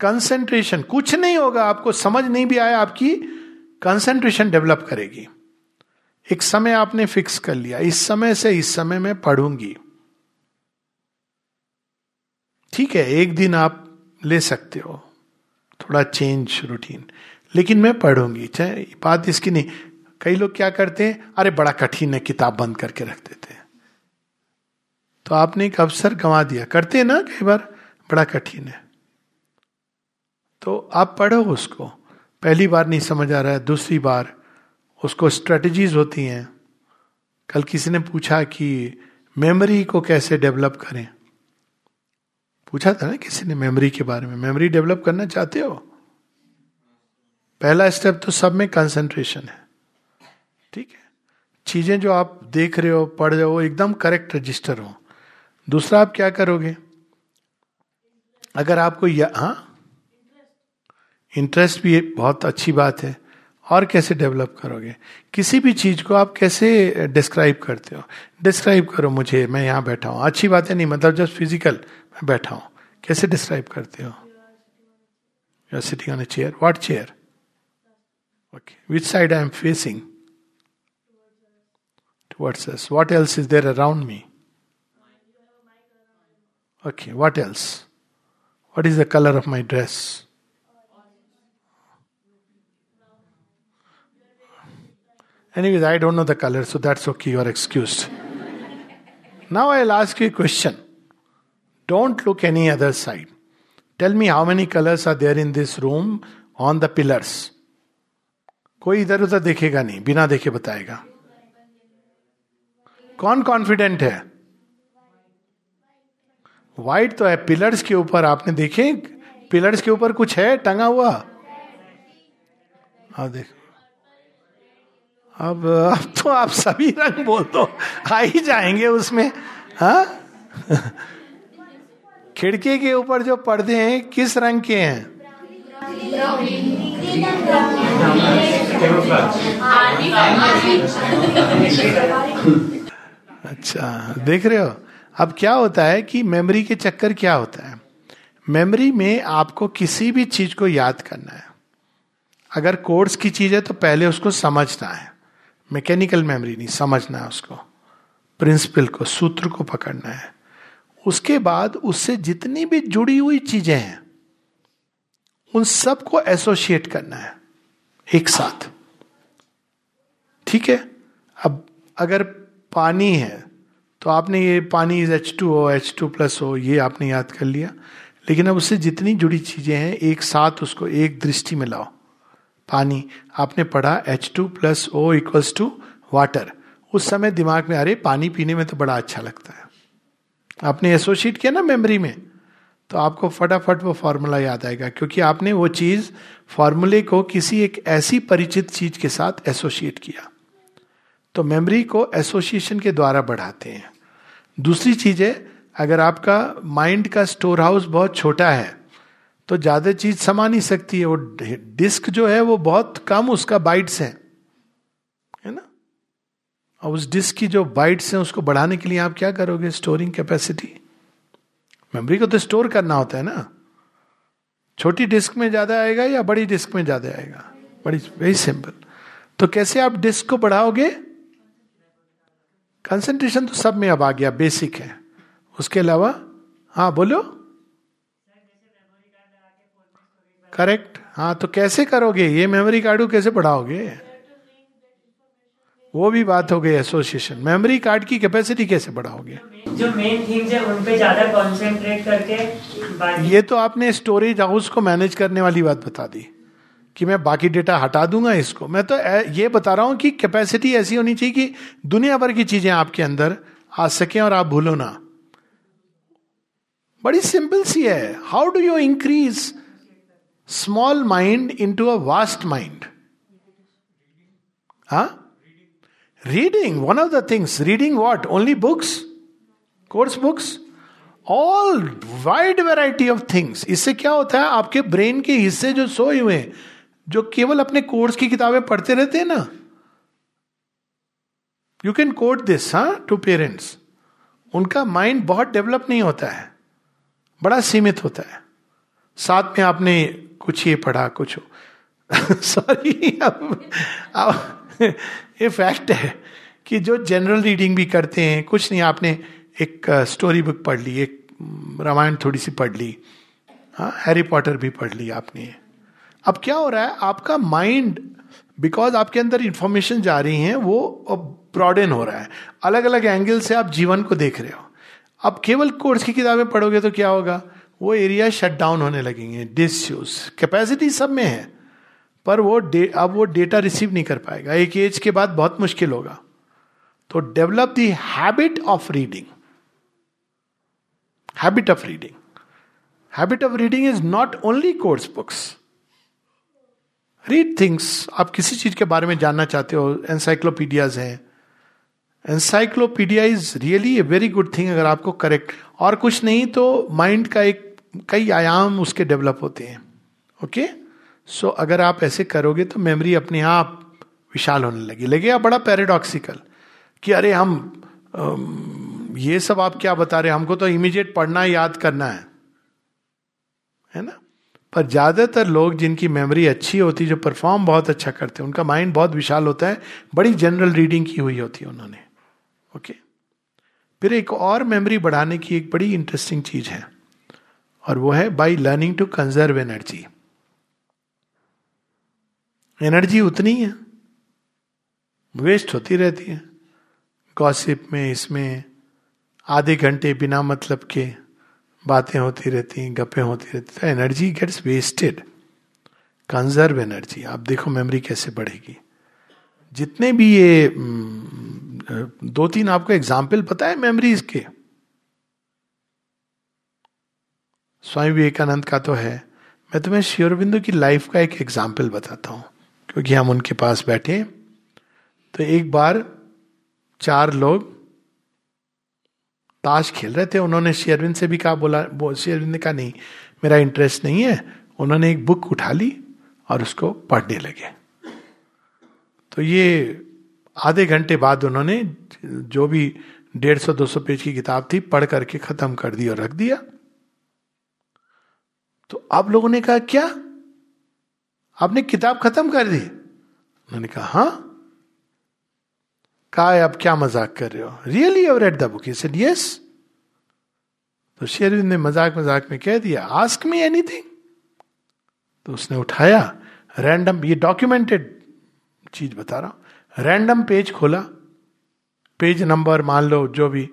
कंसेंट्रेशन कुछ नहीं होगा, आपको समझ नहीं भी आया, आपकी कंसेंट्रेशन डेवलप करेगी। एक समय आपने फिक्स कर लिया, इस समय से इस समय में पढ़ूँगी। ठीक है, एक दिन आप ले सकते हो, थोड़ा चेंज रूटीन लेकिन मैं पढ़ूँगी, चाहे बात इसकी नहीं, कई लोग क्या करते हैं, अरे बड़ा कठिन है, किताब बंद करके रख देते हैं। तो आपने एक अवसर गंवा दिया, करते हैं ना, कई बार, बड़ा कठिन है। तो आप पढ़ो उसको। पहली बार नहीं समझ आ रहा है, दूसरी बार। उसको स्ट्रेटजीज होती हैं। कल किसी ने पूछा कि मेमोरी को कैसे डेवलप करें? पूछा था ना किसी ने मेमोरी के बारे में? मेमोरी डेवलप करना चाहते हो? पहला स्टेप तो सब में कंसंट्रेशन है। ठीक है? चीज़ें जो आप देख रहे हो, पढ़ रहे हो एकदम करेक्ट रजिस्टर हो। दूसरा आप क्या करोगे? अगर आपको हाँ? इंटरेस्ट भी बहुत अच्छी बात है। और कैसे डेवलप करोगे? किसी भी चीज़ को आप कैसे डिस्क्राइब करते हो? डिस्क्राइब करो मुझे, मैं यहाँ बैठा हूँ। अच्छी बात है नहीं मतलब जस्ट फ़िज़िकल मैं बैठा हूँ। कैसे डिस्क्राइब करते हो? You are sitting on a chair what chair okay which side I am facing towards us what else is there around me okay what else what is the colour of my dress Anyways, I don't know the color, so that's okay, you're excused. now I'll ask you a question. Don't look any other side. Tell me how many colors are there in this room on the pillars. कोई इधर उधर देखेगा नहीं बिना देखे बताएगा कौन confident है व्हाइट तो है पिलर्स के ऊपर आपने देखे पिलर्स के ऊपर कुछ है टंगा हुआ हाँ देख अब अब तो आप सभी रंग बोल दो, आ ही जाएँगे उसमें, हा? खिड़की के ऊपर जो पर्दे हैं, किस रंग के हैं? अच्छा देख रहे हो? अब क्या होता है कि मेमोरी के चक्कर क्या होता है? मेमोरी में आपको किसी भी चीज़ को याद करना है। अगर कोर्स की चीज़ है तो पहले उसको समझना है। मैकेनिकल मेमोरी नहीं, समझना है उसको। प्रिंसिपल को, सूत्र को पकड़ना है। उसके बाद उससे जितनी भी जुड़ी हुई चीज़ें हैं, उन सबको एसोसिएट करना है, एक साथ। ठीक है? अब अगर पानी है तो आपने ये पानी is H two O H two plus O ये आपने याद कर लिया। लेकिन अब उससे जितनी जुड़ी चीज़ें हैं, एक साथ उसको एक दृष्टि में लाओ। पानी। आपने पढ़ा H two plus O equals to water उस समय दिमाग में आ अरे पानी पीने में तो बड़ा अच्छा लगता है। आपने एसोसिएट किया ना मेमोरी में तो आपको फटाफट वो फॉर्मूला याद आएगा, क्योंकि आपने वो चीज़ फॉर्मूले को किसी एक ऐसी परिचित चीज़ के साथ एसोसिएट किया। तो मेमोरी को एसोसिएशन के द्वारा बढ़ाते हैं। दूसरी चीज़ है, अगर आपका माइंड का स्टोर हाउस बहुत छोटा है तो ज़्यादा चीज़ समा नहीं सकती है। वो डिस्क जो है, वो बहुत कम उसका बाइट्स है। है ना? और उस डिस्क की जो बाइट्स हैं, उसको बढ़ाने के लिए आप क्या करोगे? Storing capacity. मेमोरी को तो स्टोर करना होता है ना। छोटी डिस्क में ज़्यादा आएगा या बड़ी डिस्क में ज़्यादा आएगा? बड़ी वेरी सिंपल तो कैसे आप डिस्क को बढ़ाओगे? कंसेंट्रेशन तो सब में अब आ गया बेसिक है। उसके अलावा हाँ बोलो। करेक्ट हाँ तो कैसे करोगे? ये मेमोरी कार्ड को कैसे बढ़ाओगे? वो भी बात हो गई एसोसिएशन मेमोरी कार्ड की कैपेसिटी कैसे बढ़ाओगे? जो मेन थिंग्स है उन पे ज़्यादा कंसंट्रेट करके ये तो आपने स्टोरेज हाउस को मैनेज करने वाली बात बता दी कि मैं बाकी डेटा हटा दूँगा इसको। मैं तो ये बता रहा हूँ कि कैपेसिटी ऐसी होनी चाहिए कि दुनिया भर की चीज़ें आपके अंदर आ सके और आप भूलो ना। बड़ी सिंपल सी है। How do you increase small mind into a vast mind हा reading one of the things reading what only books course books all wide variety of things इससे क्या होता है? आपके ब्रेन के हिस्से जो सोए हुए जो केवल अपने कोर्स की किताबें पढ़ते रहते हैं ना? यू कैन कोट दिस हा टू पेरेंट्स उनका माइंड बहुत डेवलप नहीं होता है। बड़ा सीमित होता है। साथ में आपने कुछ ये पढ़ा कुछ हो। सॉरी अब, अब ये फैक्ट है कि जो जनरल रीडिंग भी करते हैं कुछ नहीं आपने एक स्टोरी बुक पढ़ ली एक रामायण थोड़ी सी पढ़ ली हाँ हैरी पॉटर भी पढ़ ली आपने। अब क्या हो रहा है आपका माइंड बिकॉज़ आपके अंदर इंफॉर्मेशन जा रही है वो ब्रॉडन हो रहा है। अलग अलग एंगल से आप जीवन को देख रहे हो। अब केवल कोर्स की किताबें पढ़ोगे तो क्या होगा? वो एरिया शट डाउन होने लगेंगे डिसयूज कैपेसिटी सब में है, पर वो अब वो डेटा रिसीव नहीं कर पाएगा। एक एज के बाद बहुत मुश्किल होगा। तो develop the habit of reading habit of reading habit of reading is not only course books read things आप किसी चीज़ के बारे में जानना चाहते हो एनसाइक्लोपीडियाज हैं। Encyclopedia is really a very good thing अगर आपको करेक्ट और कुछ नहीं तो माइंड का एक कई आयाम उसके डेवलप होते हैं ओके सो so, अगर आप ऐसे करोगे तो मेमोरी अपने आप विशाल होने लगी। लगेगा बड़ा पैराडॉक्सिकल कि अरे हम ये सब आप क्या बता रहे हैं? हमको तो इमीडिएट पढ़ना याद करना है। है ना? पर ज़्यादातर लोग जिनकी मेमोरी अच्छी होती जो परफॉर्म बहुत अच्छा करते हैं उनका माइंड बहुत विशाल होता है। बड़ी जनरल रीडिंग की हुई होती है उन्होंने ओके फिर एक और मेमोरी बढ़ाने की एक बड़ी इंटरेस्टिंग चीज़ है। और वो है by learning to conserve energy energy उतनी है वेस्ट होती रहती है। गॉसिप में, इसमें, आधे घंटे बिना मतलब के बातें होती रहती हैं, गप्पे होती रहती तो energy gets wasted conserve energy आप देखो मेमोरी कैसे बढ़ेगी। जितने भी ये दो तीन आपको एग्ज़ाम्पल पता है मेमोरीज के? स्वामी विवेकानंद का तो है। मैं तुम्हें श्योरबिंदु की लाइफ का एक एग्ज़ाम्पल बताता हूँ, क्योंकि हम उनके पास बैठे तो एक बार चार लोग ताश खेल रहे थे। उन्होंने शेयरविंद से भी कहा, बोला शेयरविंद ने कहा, नहीं, मेरा इंटरेस्ट नहीं है। उन्होंने एक बुक उठा ली और उसको पढ़ने लगे। तो ये आधे घंटे बाद उन्होंने जो भी डेढ़ सौ, दो सौ पेज की किताब थी पढ़ करके खत्म कर दी और रख दिया। तो आप लोगों ने कहा, क्या? आपने किताब खत्म कर दी? उन्होंने कहा हाँ. कहा आप क्या मज़ाक कर रहे हो? Really ever read the book said yes तो शेरविंद ने मज़ाक मज़ाक में कह दिया आस्क मी एनीथिंग तो उसने उठाया रैंडम ये डॉक्यूमेंटेड चीज़ बता रहा हूँ रैंडम पेज खोला पेज नंबर मान लो, जो भी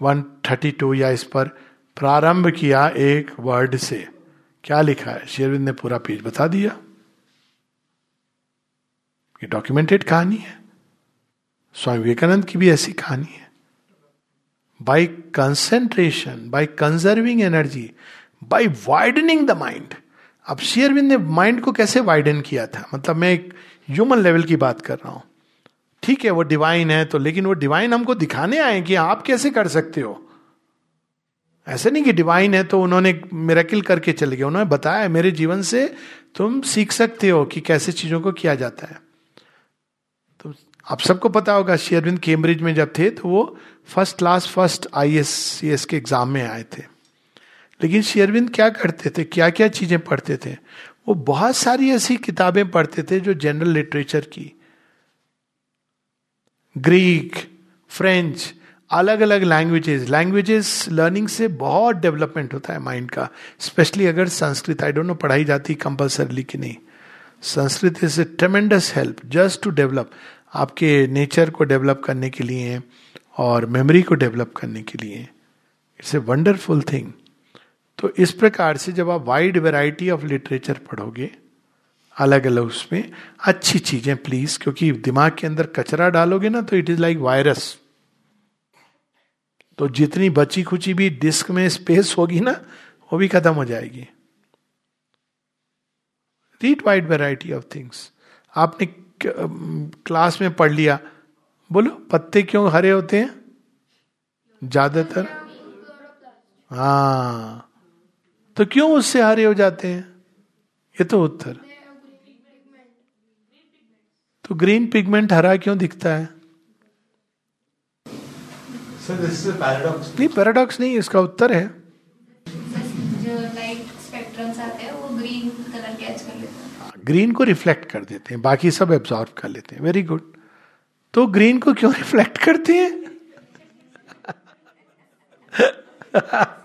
132 या इस पर प्रारंभ किया एक वर्ड से। क्या लिखा है? शेरविंद ने पूरा पेज बता दिया। ये डॉक्यूमेंटेड कहानी है। स्वामी विवेकानंद की भी ऐसी कहानी है। By concentration by conserving energy by widening the mind अब शेयरविंद ने माइंड को कैसे वाइडन किया था? मतलब मैं एक ह्यूमन लेवल की बात कर रहा हूँ। ठीक है, वो डिवाइन है तो लेकिन वो डिवाइन हमको दिखाने आए कि आप कैसे कर सकते हो। ऐसे नहीं कि डिवाइन है तो उन्होंने मेरेकिल करके चले गए। उन्होंने बताया, मेरे जीवन से तुम सीख सकते हो कि कैसे चीज़ों को किया जाता है। तो आप सबको पता होगा शेयरविंद कैम्ब्रिज में जब थे तो वो first class first I C S S के एग्ज़ाम में आए थे। लेकिन शेयरविंद क्या करते थे क्या क्या चीज़ें पढ़ते थे? वो बहुत सारी ऐसी किताबें पढ़ते थे जो जनरल लिटरेचर की। ग्रीक फ्रेंच अलग अलग लैंग्वेजेस लैंग्वेजेस लर्निंग से बहुत डेवलपमेंट होता है माइंड का स्पेशली अगर संस्कृत आई डोंट नो पढ़ाई जाती कंपल्सरली कि नहीं। Sanskrit is a tremendous help just to develop आपके नेचर को डेवलप करने के लिए और मेमोरी को डेवलप करने के लिए। इट्स ए वंडरफुल थिंग तो इस प्रकार से जब आप वाइड वेराइटी ऑफ़ लिटरेचर पढ़ोगे अलग अलग उसमें अच्छी चीज़ें प्लीज़ क्योंकि दिमाग के अंदर कचरा डालोगे ना तो इट इज़ लाइक वायरस तो जितनी बची खुची भी डिस्क में स्पेस होगी ना, वो भी खत्म हो जाएगी। Read wide variety of things आपने क्लास में पढ़ लिया। बोलो, पत्ते क्यों हरे होते हैं? ज़्यादातर। हाँ। तो क्यों उससे हरे हो जाते हैं? ये तो उत्तर। तो ग्रीन पिगमेंट हरा क्यों दिखता है? पैराडॉक्स नहीं पैराडॉक्स नहीं इसका उत्तर है। जो लाइट स्पेक्ट्रम्स आते हैं वो ग्रीन कलर कैच कर लेते ग्रीन को रिफ्लेक्ट कर देते हैं बाकी सब एब्जॉर्व कर लेते हैं। वेरी गुड तो ग्रीन को क्यों रिफ्लेक्ट करते हैं?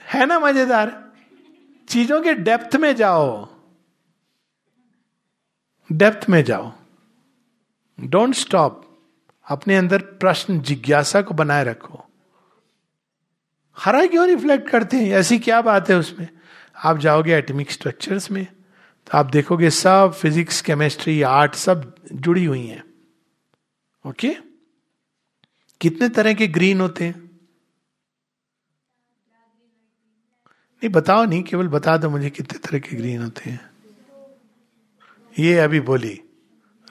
है ना मज़ेदार? चीज़ों के डेप्थ में जाओ। डेप्थ में जाओ। डोंट स्टॉप अपने अंदर प्रश्न, जिज्ञासा को बनाए रखो। हरा क्यों रिफ्लेक्ट करते हैं? ऐसी क्या बात है उसमें? आप जाओगे एटमिक स्ट्रक्चर्स में तो आप देखोगे सब फिजिक्स केमिस्ट्री आर्ट सब जुड़ी हुई हैं। ओके कितने तरह के ग्रीन होते हैं? नहीं, बताओ नहीं, केवल बता दो मुझे कितने तरह के ग्रीन होते हैं। ये अभी बोली,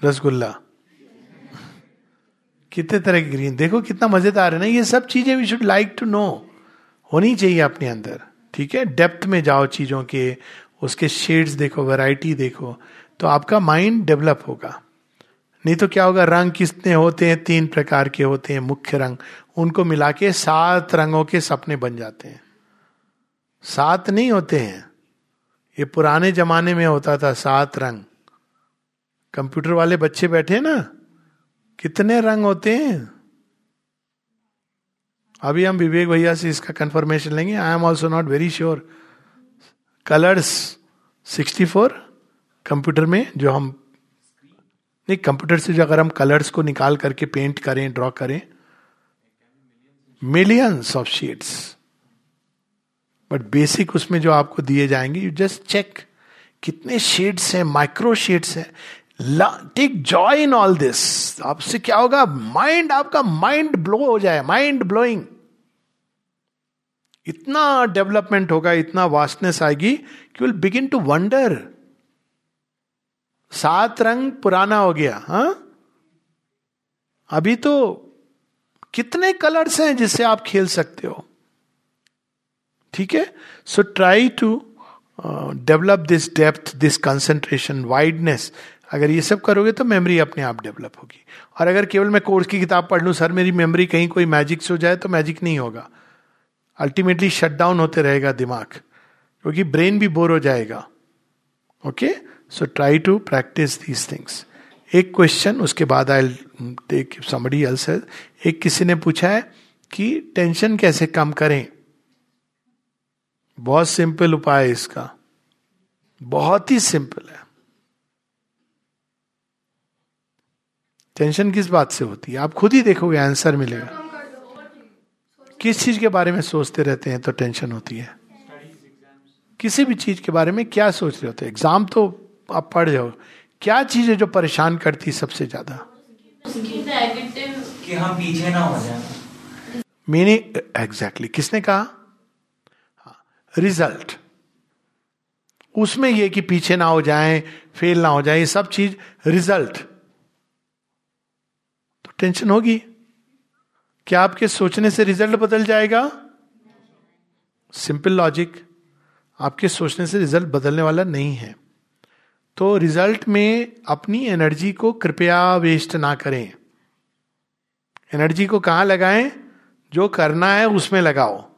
रसगुल्ला। कितने तरह की ग्रीन देखो कितना मज़ेदार है ना, ये सब चीज़ें we should like to know होनी चाहिए अपने अंदर, ठीक है? डेप्थ में जाओ चीज़ों के, उसके शेड्स देखो वैरायटी देखो तो आपका माइंड डेवलप होगा। नहीं तो क्या होगा, रंग कितने होते हैं, तीन प्रकार के होते हैं, मुख्य रंग। उनको मिला के सात रंगों के सपने बन जाते हैं। सात नहीं होते हैं। ये पुराने जमाने में होता था सात रंग। कंप्यूटर वाले बच्चे बैठे ना कितने रंग होते हैं? अभी हम विवेक भैया से इसका कंफर्मेशन लेंगे। I am also not very sure colours 64 computer में जो हम नहीं कंप्यूटर से जो अगर हम कलर्स को निकाल करके पेंट करें ड्रॉ करें millions of shades but basic उसमें जो आपको दिए जाएँगे यू जस्ट चेक कितने शेड्स हैं माइक्रो शेड्स हैं। Take joy in all this आपसे क्या होगा? माइंड आपका माइंड ब्लो हो जाए माइंड ब्लोइंग इतना डेवलपमेंट होगा, इतना वास्टनेस आएगी कि विल बिगिन टू वंडर सात रंग पुराना हो गया, हा? अभी तो कितने कलर्स हैं जिससे आप खेल सकते हो? ठीक है? So try to develop this depth this concentration wideness अगर ये सब करोगे तो मेमोरी अपने आप डेवलप होगी। और अगर केवल मैं कोर्स की किताब पढ़ लूँ सर मेरी मेमोरी कहीं कोई मैजिक से हो जाए तो मैजिक नहीं होगा। अल्टीमेटली शट डाउन होते रहेगा दिमाग, क्योंकि ब्रेन भी बोर हो जाएगा। Okay so try to practice these things एक क्वेश्चन उसके बाद आई टेक समबडी एल्स एक किसी ने पूछा है कि टेंशन कैसे कम करें? बहुत सिंपल उपाय है इसका। बहुत ही सिंपल है। टेंशन किस बात से होती है? आप खुद ही देखोगे आंसर मिलेगा। किस चीज़ के बारे में सोचते रहते हैं तो टेंशन होती है? किसी भी चीज़ के बारे में क्या सोच रहे होते एग्ज़ाम तो आप पढ़ जाओ क्या चीज़ है जो परेशान करती है सबसे ज़्यादा? कि हम पीछे ना हो जाए। मीनिंग एग्जैक्टली किसने कहा? रिज़ल्ट हाँ, उसमें यह कि पीछे ना हो जाए फेल ना हो जाए ये सब चीज़ रिज़ल्ट टेंशन होगी? क्या आपके सोचने से रिज़ल्ट बदल जाएगा? सिंपल लॉजिक, आपके सोचने से रिज़ल्ट बदलने वाला नहीं है। तो रिज़ल्ट में अपनी एनर्जी को कृपया वेस्ट ना करें। एनर्जी को कहाँ लगाएँ? जो करना है उसमें लगाओ।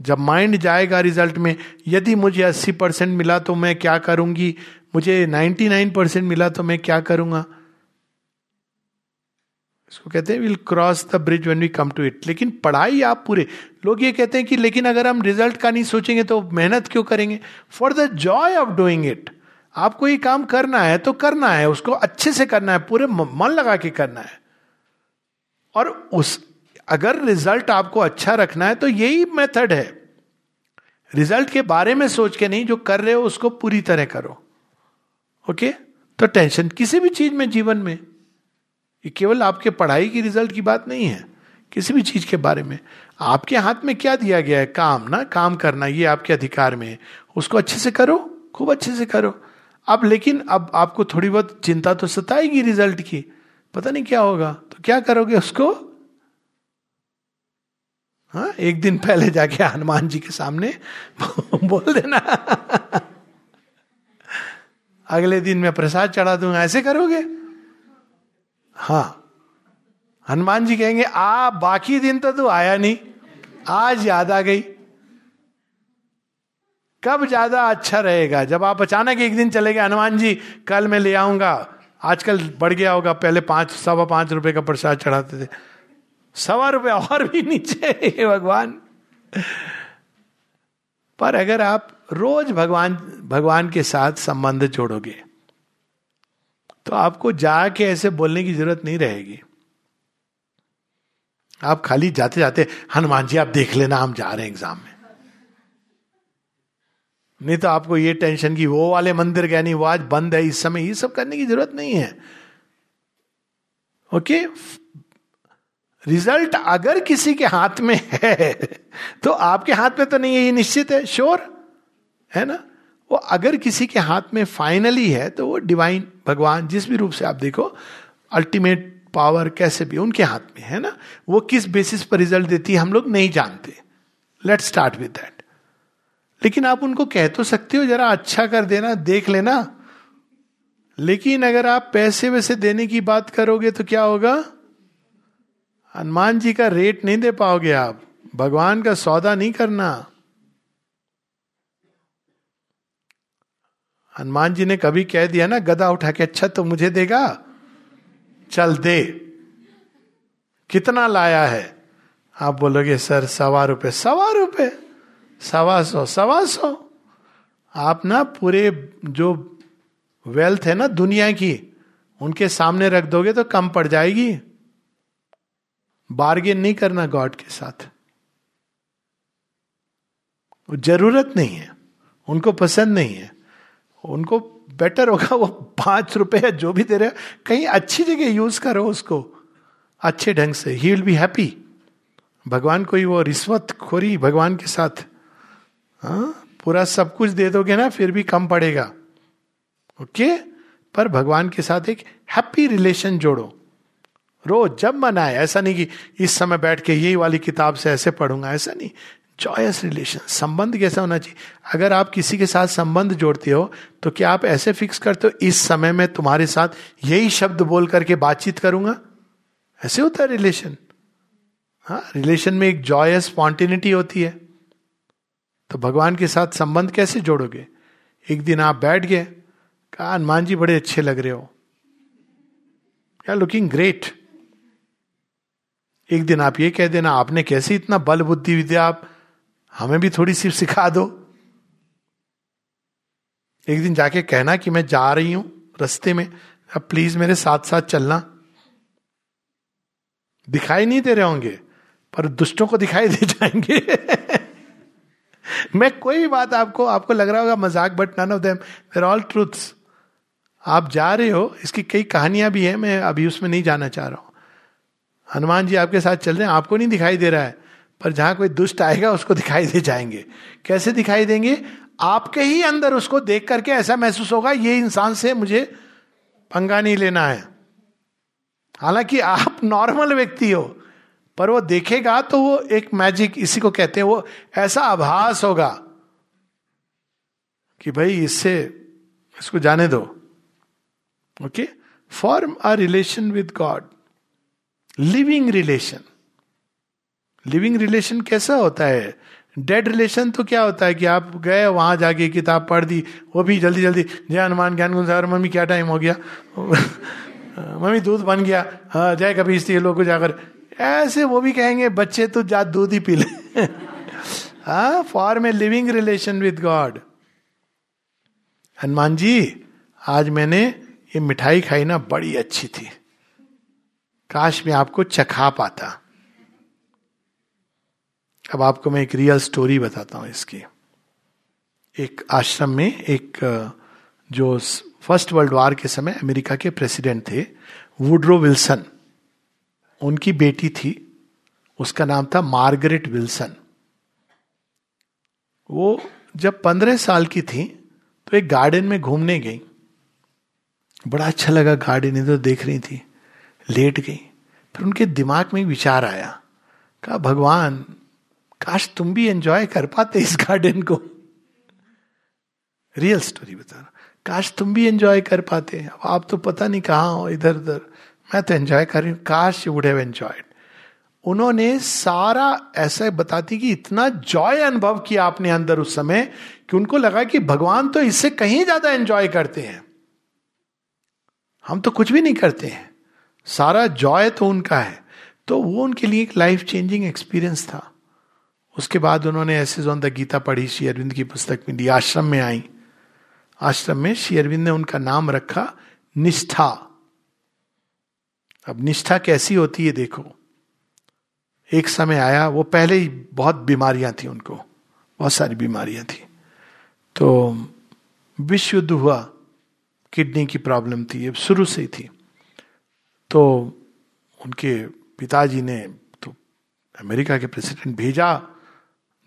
जब माइंड जाएगा रिज़ल्ट में, यदि मुझे 80 परसेंट मिला तो मैं क्या करूँगी? मुझे 99 परसेंट मिला तो मैं क्या करूँगा? इसको कहते हैं will cross the bridge when we come to it लेकिन पढ़ाई आप पूरे, लोग ये कहते हैं कि लेकिन अगर हम रिज़ल्ट का नहीं सोचेंगे तो मेहनत क्यों करेंगे? For the joy of doing it आपको ये काम करना है तो करना है, उसको अच्छे से करना है, पूरे मन लगा के करना है। और उस, अगर रिज़ल्ट आपको अच्छा रखना है तो यही मेथड है। रिज़ल्ट के बारे में सोच के नहीं, जो कर रहे हो उसको पूरी तरह करो। Okay okay? तो टेंशन किसी भी चीज़ में, जीवन में। ये केवल आपके पढ़ाई की रिज़ल्ट की बात नहीं है, किसी भी चीज़ के बारे में। आपके हाथ में क्या दिया गया है? काम, ना? काम करना, ये आपके अधिकार में है। उसको अच्छे से करो, खूब अच्छे से करो। अब लेकिन अब आपको थोड़ी बहुत चिंता तो सताएगी रिज़ल्ट की। पता नहीं क्या होगा। तो क्या करोगे उसको? हाँ एक दिन पहले जाके हनुमान जी के सामने बोल देना। अगले दिन मैं प्रसाद चढ़ा दूँगा ऐसे करोगे? हाँ। हनुमान जी कहेंगे, आ, बाकी दिन तो तू आया नहीं। आज याद आ गई। कब ज़्यादा अच्छा रहेगा? जब आप अचानक एक दिन चले गए, हनुमान जी, कल मैं ले आऊँगा। आजकल बढ़ गया होगा, पहले पाँच, सवा पाँच रुपए का प्रसाद चढ़ाते थे। सवा रुपए और भी नीचे भगवान। पर अगर आप रोज भगवान भगवान के साथ संबंध जोड़ोगे तो आपको जाके ऐसे बोलने की ज़रूरत नहीं रहेगी। आप खाली जाते जाते, हनुमान जी, आप देख लेना, हम जा रहे हैं एग्ज़ाम में. नहीं तो आपको ये टेंशन की वो वाले मंदिर गए नहीं, वो आज बंद है, इस समय ये सब करने की ज़रूरत नहीं है। ओके? रिज़ल्ट अगर किसी के हाथ में है तो आपके हाथ में तो नहीं है, ये निश्चित है श्योर है ना? वो अगर किसी के हाथ में फाइनली है तो वो डिवाइन भगवान जिस भी रूप से आप देखो अल्टीमेट पावर कैसे भी, उनके हाथ में, है ना? वो किस बेसिस पर रिज़ल्ट देती है, हम लोग नहीं जानते। लेट स्टार्ट विद दैट लेकिन आप उनको कह तो सकते हो, जरा अच्छा कर देना, देख लेना। लेकिन अगर आप पैसे वैसे देने की बात करोगे तो क्या होगा? हनुमान जी का रेट नहीं दे पाओगे आप। भगवान का सौदा नहीं करना। हनुमान जी ने कभी कह दिया ना, गदा उठा के अच्छा तो मुझे देगा? चल दे। कितना लाया है? आप बोलोगे, सर, सवा रुपये सवा रुपये सवा सौ सवा सौ। आप ना पूरे जो वेल्थ है ना, दुनिया की, उनके सामने रख दोगे तो कम पड़ जाएगी। बार्गेन नहीं करना गॉड के साथ। ज़रूरत नहीं है, उनको पसंद नहीं है। उनको बेटर होगा वो पाँच रुपए जो भी दे रहे कहीं अच्छी जगह यूज़ करो उसको। अच्छे ढंग से। ही विल बी हैप्पी भगवान कोई वो रिश्वत खोरी भगवान के साथ हाँ पूरा सब कुछ दे दोगे ना, फिर भी कम पड़ेगा। ओके पर भगवान के साथ एक हैप्पी रिलेशन जोड़ो। रोज जब मन आए, ऐसा नहीं कि इस समय बैठ के यही वाली किताब से ऐसे पढ़ूँगा, ऐसा नहीं। जॉयस रिलेशन, संबंध कैसा होना चाहिए? अगर आप किसी के साथ संबंध जोड़ते हो तो क्या आप ऐसे फिक्स करते हो, इस समय में तुम्हारे साथ यही शब्द बोल करके बातचीत करूँगा? ऐसे होता है रिलेशन। हाँ रिलेशन में एक जॉयस स्पॉन्टिनिटी होती है। तो भगवान के साथ संबंध कैसे जोड़ोगे? एक दिन आप बैठ गए, कहा, हनुमान जी, बड़े अच्छे लग रहे हो। क्या लुकिंग ग्रेट एक दिन आप ये कह देना, आपने कैसे इतना बल बुद्धि विद्या आप हमें भी थोड़ी सी सिखा दो। एक दिन जाके कहना कि मैं जा रही हूँ रस्ते में, अब प्लीज़ मेरे साथ साथ चलना। दिखाई नहीं दे रहे होंगे, पर दुष्टों को दिखाई दे जाएँगे। मैं कोई बात आपको आपको लग रहा होगा मज़ाक but none of them they're all truths आप जा रहे हो, इसकी कई कहानियाँ भी है, मैं अभी उसमें नहीं जाना चाह रहा हूँ। हनुमान जी आपके साथ चल रहे हैं, आपको नहीं दिखाई दे रहा है। पर जहाँ कोई दुष्ट आएगा, उसको दिखाई दे जाएँगे। कैसे दिखाई देंगे? आपके ही अंदर उसको देख करके ऐसा महसूस होगा, ये इंसान से मुझे पंगा नहीं लेना है। हालाँकि आप नॉर्मल व्यक्ति हो, पर वो देखेगा तो वो एक मैजिक, इसी को कहते हैं, वो ऐसा आभास होगा कि भाई इससे, इसको जाने दो। Okay? Form a relation with God. Living relation. Living relation कैसा होता है? डेड रिलेशन तो क्या होता है कि आप गए, वहाँ जाके किताब पढ़ दी, वो भी जल्दी जल्दी, जय हनुमान, ज्ञान गुंजार मम्मी क्या टाइम हो गया? मम्मी दूध बन गया। हाँ जय कभी इसलिए लोग को जाकर। ऐसे वो भी कहेंगे, बच्चे तो जा दूध ही पी ले। हाँ for a living relation with God Hanuman ji, आज मैंने ये मिठाई खाई ना, बड़ी अच्छी थी। काश मैं आपको चखा पाता। अब आपको मैं एक रियल स्टोरी बताता हूँ इसकी। एक आश्रम में एक, जो फ़र्स्ट वर्ल्ड वार के समय अमेरिका के प्रेसिडेंट थे वुड्रो विल्सन उनकी बेटी थी। उसका नाम था मार्गरेट विल्सन वो जब पंद्रह साल की थी तो एक गार्डन में घूमने गई। बड़ा अच्छा लगा गार्डन इधर देख रही थी। लेट गई। फिर उनके दिमाग में विचार आया। कहा, भगवान काश तुम भी एंजॉय कर पाते इस गार्डन को। रियल स्टोरी बता रहा काश तुम भी एंजॉय कर पाते। अब आप तो पता नहीं कहाँ हो इधर उधर मैं तो एंजॉय कर रही हूँ। काश यू वुड हैव एंजॉयड उन्होंने सारा ऐसा बताती कि इतना जॉय अनुभव किया आपने अंदर उस समय कि उनको लगा कि भगवान तो इससे कहीं ज़्यादा एंजॉय करते हैं। हम तो कुछ भी नहीं करते हैं। सारा जॉय तो उनका है। तो वो उनके लिए एक लाइफ चेंजिंग एक्सपीरियंस था। उसके बाद उन्होंने ऐसे जोन द गीता पढ़ी, श्री अरविंद की पुस्तक में ली आश्रम में आई। आश्रम में श्री अरविंद ने उनका नाम रखा, निष्ठा। अब निष्ठा कैसी होती है देखो। एक समय आया, वो पहले ही बहुत बीमारियाँ थी उनको, बहुत सारी बीमारियाँ थी। तो विश्व युद्ध हुआ, किडनी की प्रॉब्लम थी ये शुरू से ही थी। तो उनके पिताजी ने तो अमेरिका के प्रेसिडेंट भेजा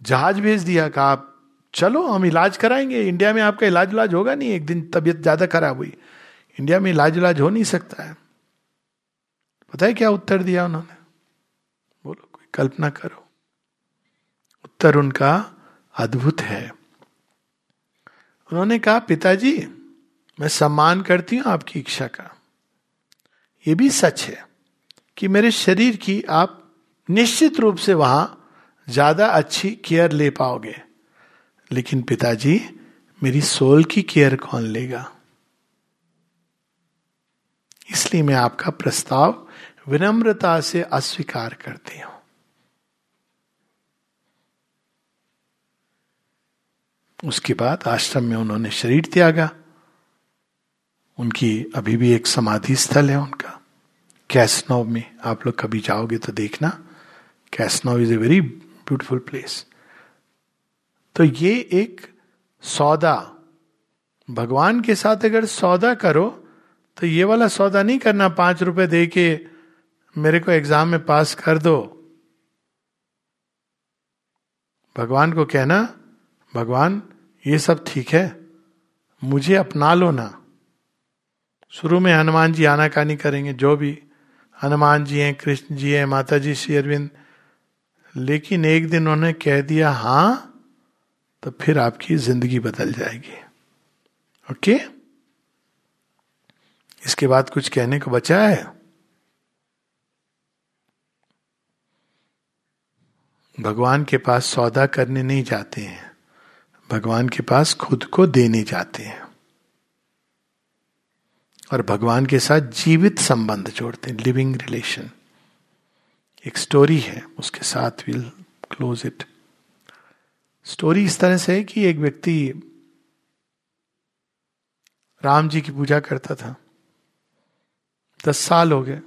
जहाज़ भेज दिया, कहा, आप चलो, हम इलाज कराएँगे। इंडिया में आपका इलाज उलाज होगा नहीं, एक दिन तबीयत ज़्यादा खराब हुई। इंडिया में इलाज उलाज हो नहीं सकता है। पता है क्या उत्तर दिया उन्होंने? बोलो, कोई कल्पना करो। उत्तर उनका, अद्भुत है। उन्होंने कहा, पिताजी, मैं सम्मान करती हूँ आपकी इच्छा का। यह भी सच है कि मेरे शरीर की आप निश्चित रूप से वहाँ ज़्यादा अच्छी केयर ले पाओगे। लेकिन पिताजी, मेरी सोल की केयर कौन लेगा? इसलिए मैं आपका प्रस्ताव विनम्रता से अस्वीकार करती हूँ। उसके बाद आश्रम में उन्होंने शरीर त्यागा। उनकी अभी भी एक समाधि स्थल है उनका। कैसनोव में आप लोग कभी जाओगे तो देखना। कैसनोव is a very beautiful place तो ये एक सौदा। भगवान के साथ अगर सौदा करो तो ये वाला सौदा नहीं करना, पाँच रुपए दे के मेरे को एग्ज़ाम में पास कर दो। भगवान को कहना, भगवान, ये सब ठीक है, मुझे अपना लो ना। शुरू में हनुमान जी आनाकानी करेंगे, जो भी हनुमान जी हैं, कृष्ण जी हैं, माता जी, श्री अरविंद लेकिन एक दिन उन्होंने कह दिया, हाँ तो फिर आपकी ज़िंदगी बदल जाएगी। ओके? इसके बाद कुछ कहने को बचा है? भगवान के पास सौदा करने नहीं जाते हैं। भगवान के पास खुद को देने जाते हैं। और भगवान के साथ जीवित संबंध जोड़ते हैं लिविंग रिलेशन एक स्टोरी है, उसके साथ विल क्लोज इट स्टोरी इस तरह से है कि एक व्यक्ति राम जी की पूजा करता था। दस साल हो गए।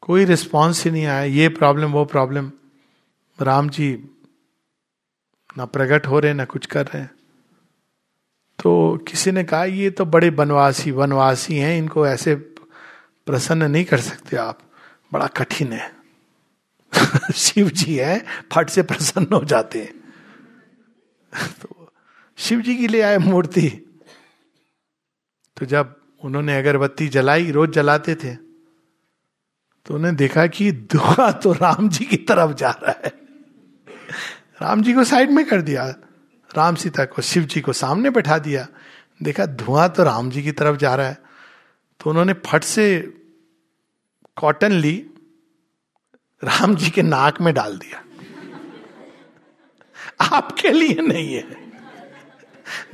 कोई रिस्पॉन्स ही नहीं आया। ये प्रॉब्लम वो प्रॉब्लम राम जी ना प्रकट हो रहे, ना कुछ कर रहे। हैं तो किसी ने कहा, ये तो बड़े वनवासी वनवासी हैं, इनको ऐसे प्रसन्न नहीं कर सकते आप। बड़ा कठिन है। शिव जी है, फट से प्रसन्न हो जाते हैं। तो शिव जी के लिए आए मूर्ति। तो जब उन्होंने अगरबत्ती जलाई, रोज जलाते थे तो उन्हें देखा कि धुआँ तो राम जी की तरफ़ जा रहा है। राम जी को साइड में कर दिया, राम सीता को शिव जी को सामने बैठा दिया। देखा, धुआँ तो राम जी की तरफ़ जा रहा है। तो उन्होंने फट से कॉटन ली राम जी के नाक में डाल दिया। आपके लिए नहीं है।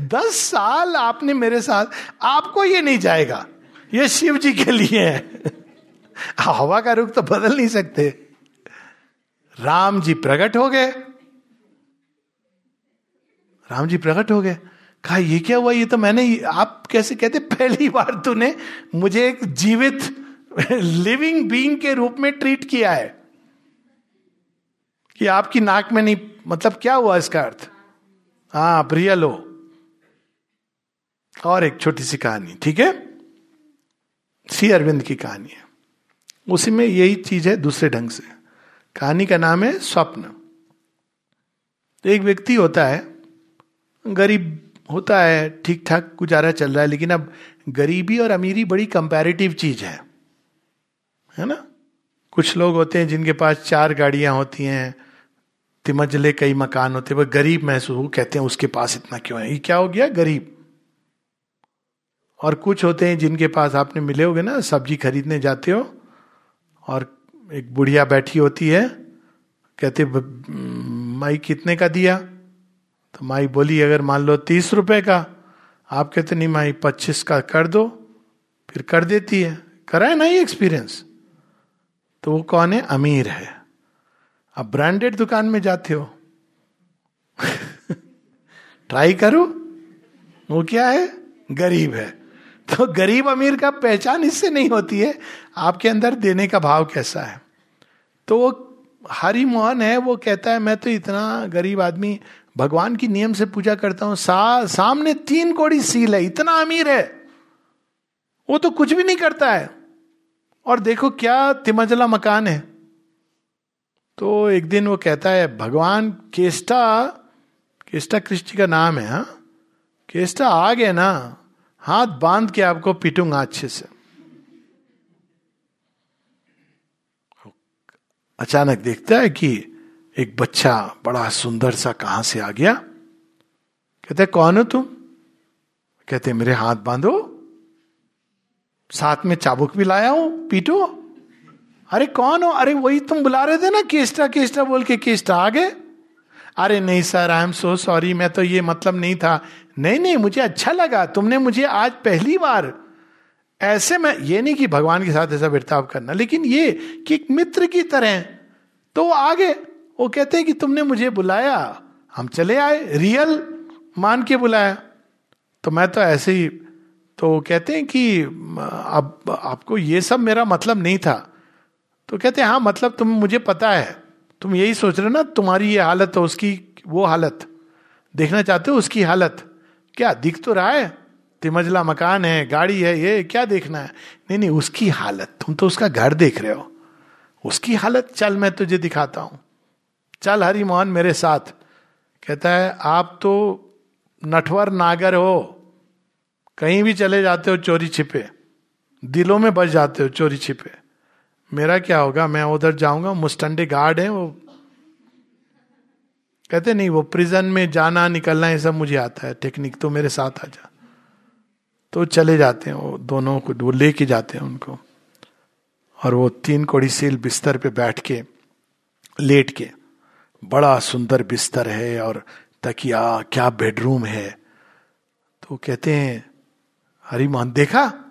दस साल आपने मेरे साथ, आपको ये नहीं जाएगा। ये शिव जी के लिए है। हवा का रुख तो बदल नहीं सकते। राम जी प्रकट हो गए। राम जी प्रकट हो गए। कहा, ये क्या हुआ? ये तो मैंने आप कैसे कहते, पहली बार तूने मुझे एक जीवित लिविंग बीइंग के रूप में ट्रीट किया है। कि आपकी नाक में नहीं मतलब क्या हुआ इसका अर्थ? हाँ प्रिय हो और एक छोटी सी कहानी, ठीक है? श्री अरविंद की कहानी है। उसी में यही चीज़ है दूसरे ढंग से। कहानी का नाम है स्वप्न। एक व्यक्ति होता है, गरीब होता है ठीक ठाक गुजारा चल रहा है, लेकिन अब गरीबी और अमीरी बड़ी कंपैरेटिव चीज़ है। है ना? कुछ लोग होते हैं जिनके पास चार गाड़ियाँ होती हैं तिमजले कई मकान होते हैं वो गरीब महसूस वो कहते हैं, उसके पास इतना क्यों है? ये क्या हो गया? गरीब। और कुछ होते हैं जिनके पास आपने मिले होगे ना, सब्ज़ी खरीदने जाते हो, और एक बुढ़िया बैठी होती है, कहते माई कितने का दिया? तो माई बोली, अगर मान लो तीस रुपए का। आप कहते, नहीं माई, पच्चीस का कर दो, फिर कर देती है। करा है ना ये एक्सपीरियंस तो वो कौन है? अमीर है। अब ब्रांडेड दुकान में जाते हो? ट्राई करो। वो क्या है? गरीब है। तो गरीब अमीर का पहचान इससे नहीं होती है। आपके अंदर देने का भाव कैसा है? तो वो हरि मोहन है वो कहता है मैं तो इतना गरीब आदमी भगवान की नियम से पूजा करता हूँ। सा, सामने तीन कोड़ी सील है इतना अमीर है। वो तो कुछ भी नहीं करता है। और देखो क्या तिमजला मकान है। तो एक दिन वो कहता है, भगवान, केष्टा केष्टा कृष्ण का नाम है हाँ? केष्टा आ गए ना, हाथ बाँध के आपको पीटूँगा अच्छे से। अचानक देखता है कि एक बच्चा बड़ा सुंदर सा कहाँ से आ गया। कहते कौन हो तुम? कहते मेरे हाथ बांधो, साथ में चाबुक भी लाया हूँ, पीटो। अरे कौन हो? अरे वही तुम बुला रहे थे ना केस्टा केस्टा बोल के केस्टा आ गए। अरे नहीं sir I am so sorry मैं तो ये मतलब नहीं था। नहीं नहीं, मुझे अच्छा लगा, तुमने मुझे आज पहली बार। ऐसे में, ये नहीं कि भगवान के साथ ऐसा बर्ताव करना, लेकिन ये कि एक मित्र की तरह तो वो आगे वो कहते हैं कि तुमने मुझे बुलाया, हम चले आए रियल मान के बुलाया। तो मैं तो ऐसे ही तो कहते हैं कि, अब, आपको ये सब मेरा मतलब नहीं था। तो कहते हैं हाँ मतलब तुम, मुझे पता है। तुम यही सोच रहे ना, तुम्हारी ये हालत है उसकी वो हालत। देखना चाहते हो उसकी हालत? क्या, दिख तो रहा है? तिमजला मकान है, गाड़ी है, ये, क्या देखना है? नहीं नहीं, उसकी हालत, तुम तो उसका घर देख रहे हो। उसकी हालत, चल, मैं तुझे दिखाता हूँ। चल हरि मोहन मेरे साथ। कहता है, आप तो नटवर नागर हो। कहीं भी चले जाते हो, चोरी छिपे। दिलों में बच जाते हो, चोरी छिपे। मेरा क्या होगा? मैं उधर जाऊँगा, मुस्टंडे गार्ड है वो। कहते, नहीं, वो प्रिजन में जाना, निकलना, ये सब मुझे आता है। टेक्निक तो मेरे साथ आ जा। तो चले जाते हैं वो, दोनों को, वो लेके जाते हैं उनको। और वो तीन कोड़ी सील बिस्तर पे बैठ के, लेट के, बड़ा सुंदर बिस्तर है और तकिया, क्या बेडरूम है? तो कहते हैं हरी मोहन देखा?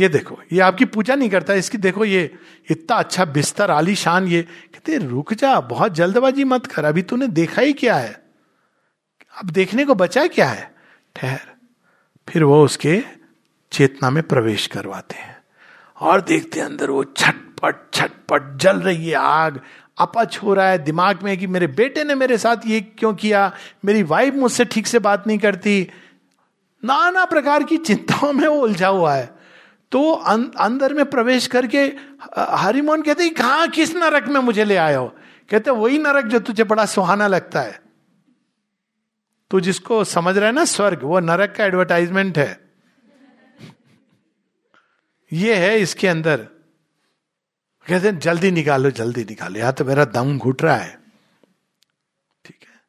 ये देखो, ये आपकी पूजा नहीं करता, इसकी देखो ये, इतना अच्छा बिस्तर आलीशान ये। कहते, रुक जा, बहुत जल्दबाजी मत कर, अभी तूने देखा ही क्या है? अब देखने को बचा क्या है? ठहर। फिर वो उसके चेतना में प्रवेश करवाते हैं। और देखते हैं अंदर वो छटपट छटपट जल रही है आग। अपच हो रहा है, दिमाग में कि मेरे बेटे ने मेरे साथ ये क्यों किया? मेरी वाइफ मुझसे ठीक से बात नहीं करती। नाना प्रकार की चिंताओं में वो उलझा हुआ है। तो अं, अंदर में प्रवेश करके हरिमोहन कहते कहा किस नरक में मुझे ले आए हो? कहते वही नरक जो तुझे बड़ा सुहाना लगता है। तू जिसको समझ रहा है ना स्वर्ग वो नरक का एडवर्टाइजमेंट है। ये है इसके अंदर। कहते हैं जल्दी निकालो जल्दी निकालो या तो मेरा दम घुट रहा है। ठीक है।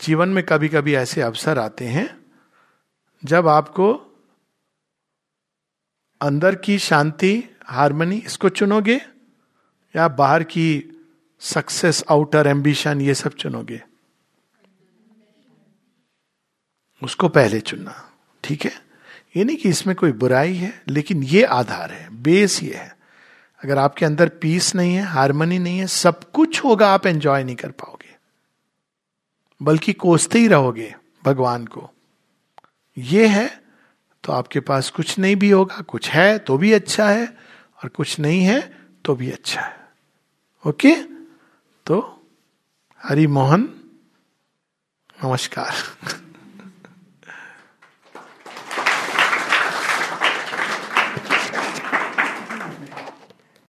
जीवन में कभी कभी ऐसे अवसर आते हैं जब आपको अंदर की शांति हारमोनी इसको चुनोगे? या बाहर की सक्सेस आउटर एम्बिशन ये सब चुनोगे? उसको पहले चुनना, ठीक है? ये नहीं कि इसमें कोई बुराई है, लेकिन ये आधार है बेस ये है। अगर आपके अंदर पीस नहीं है हारमोनी नहीं है, सब कुछ होगा, आप एंजॉय नहीं कर पाओगे। बल्कि कोसते ही रहोगे, भगवान को। ये है तो आपके पास कुछ नहीं भी होगा, कुछ है तो भी अच्छा है, और कुछ नहीं है तो भी अच्छा है। ओके? तो हरि मोहन नमस्कार।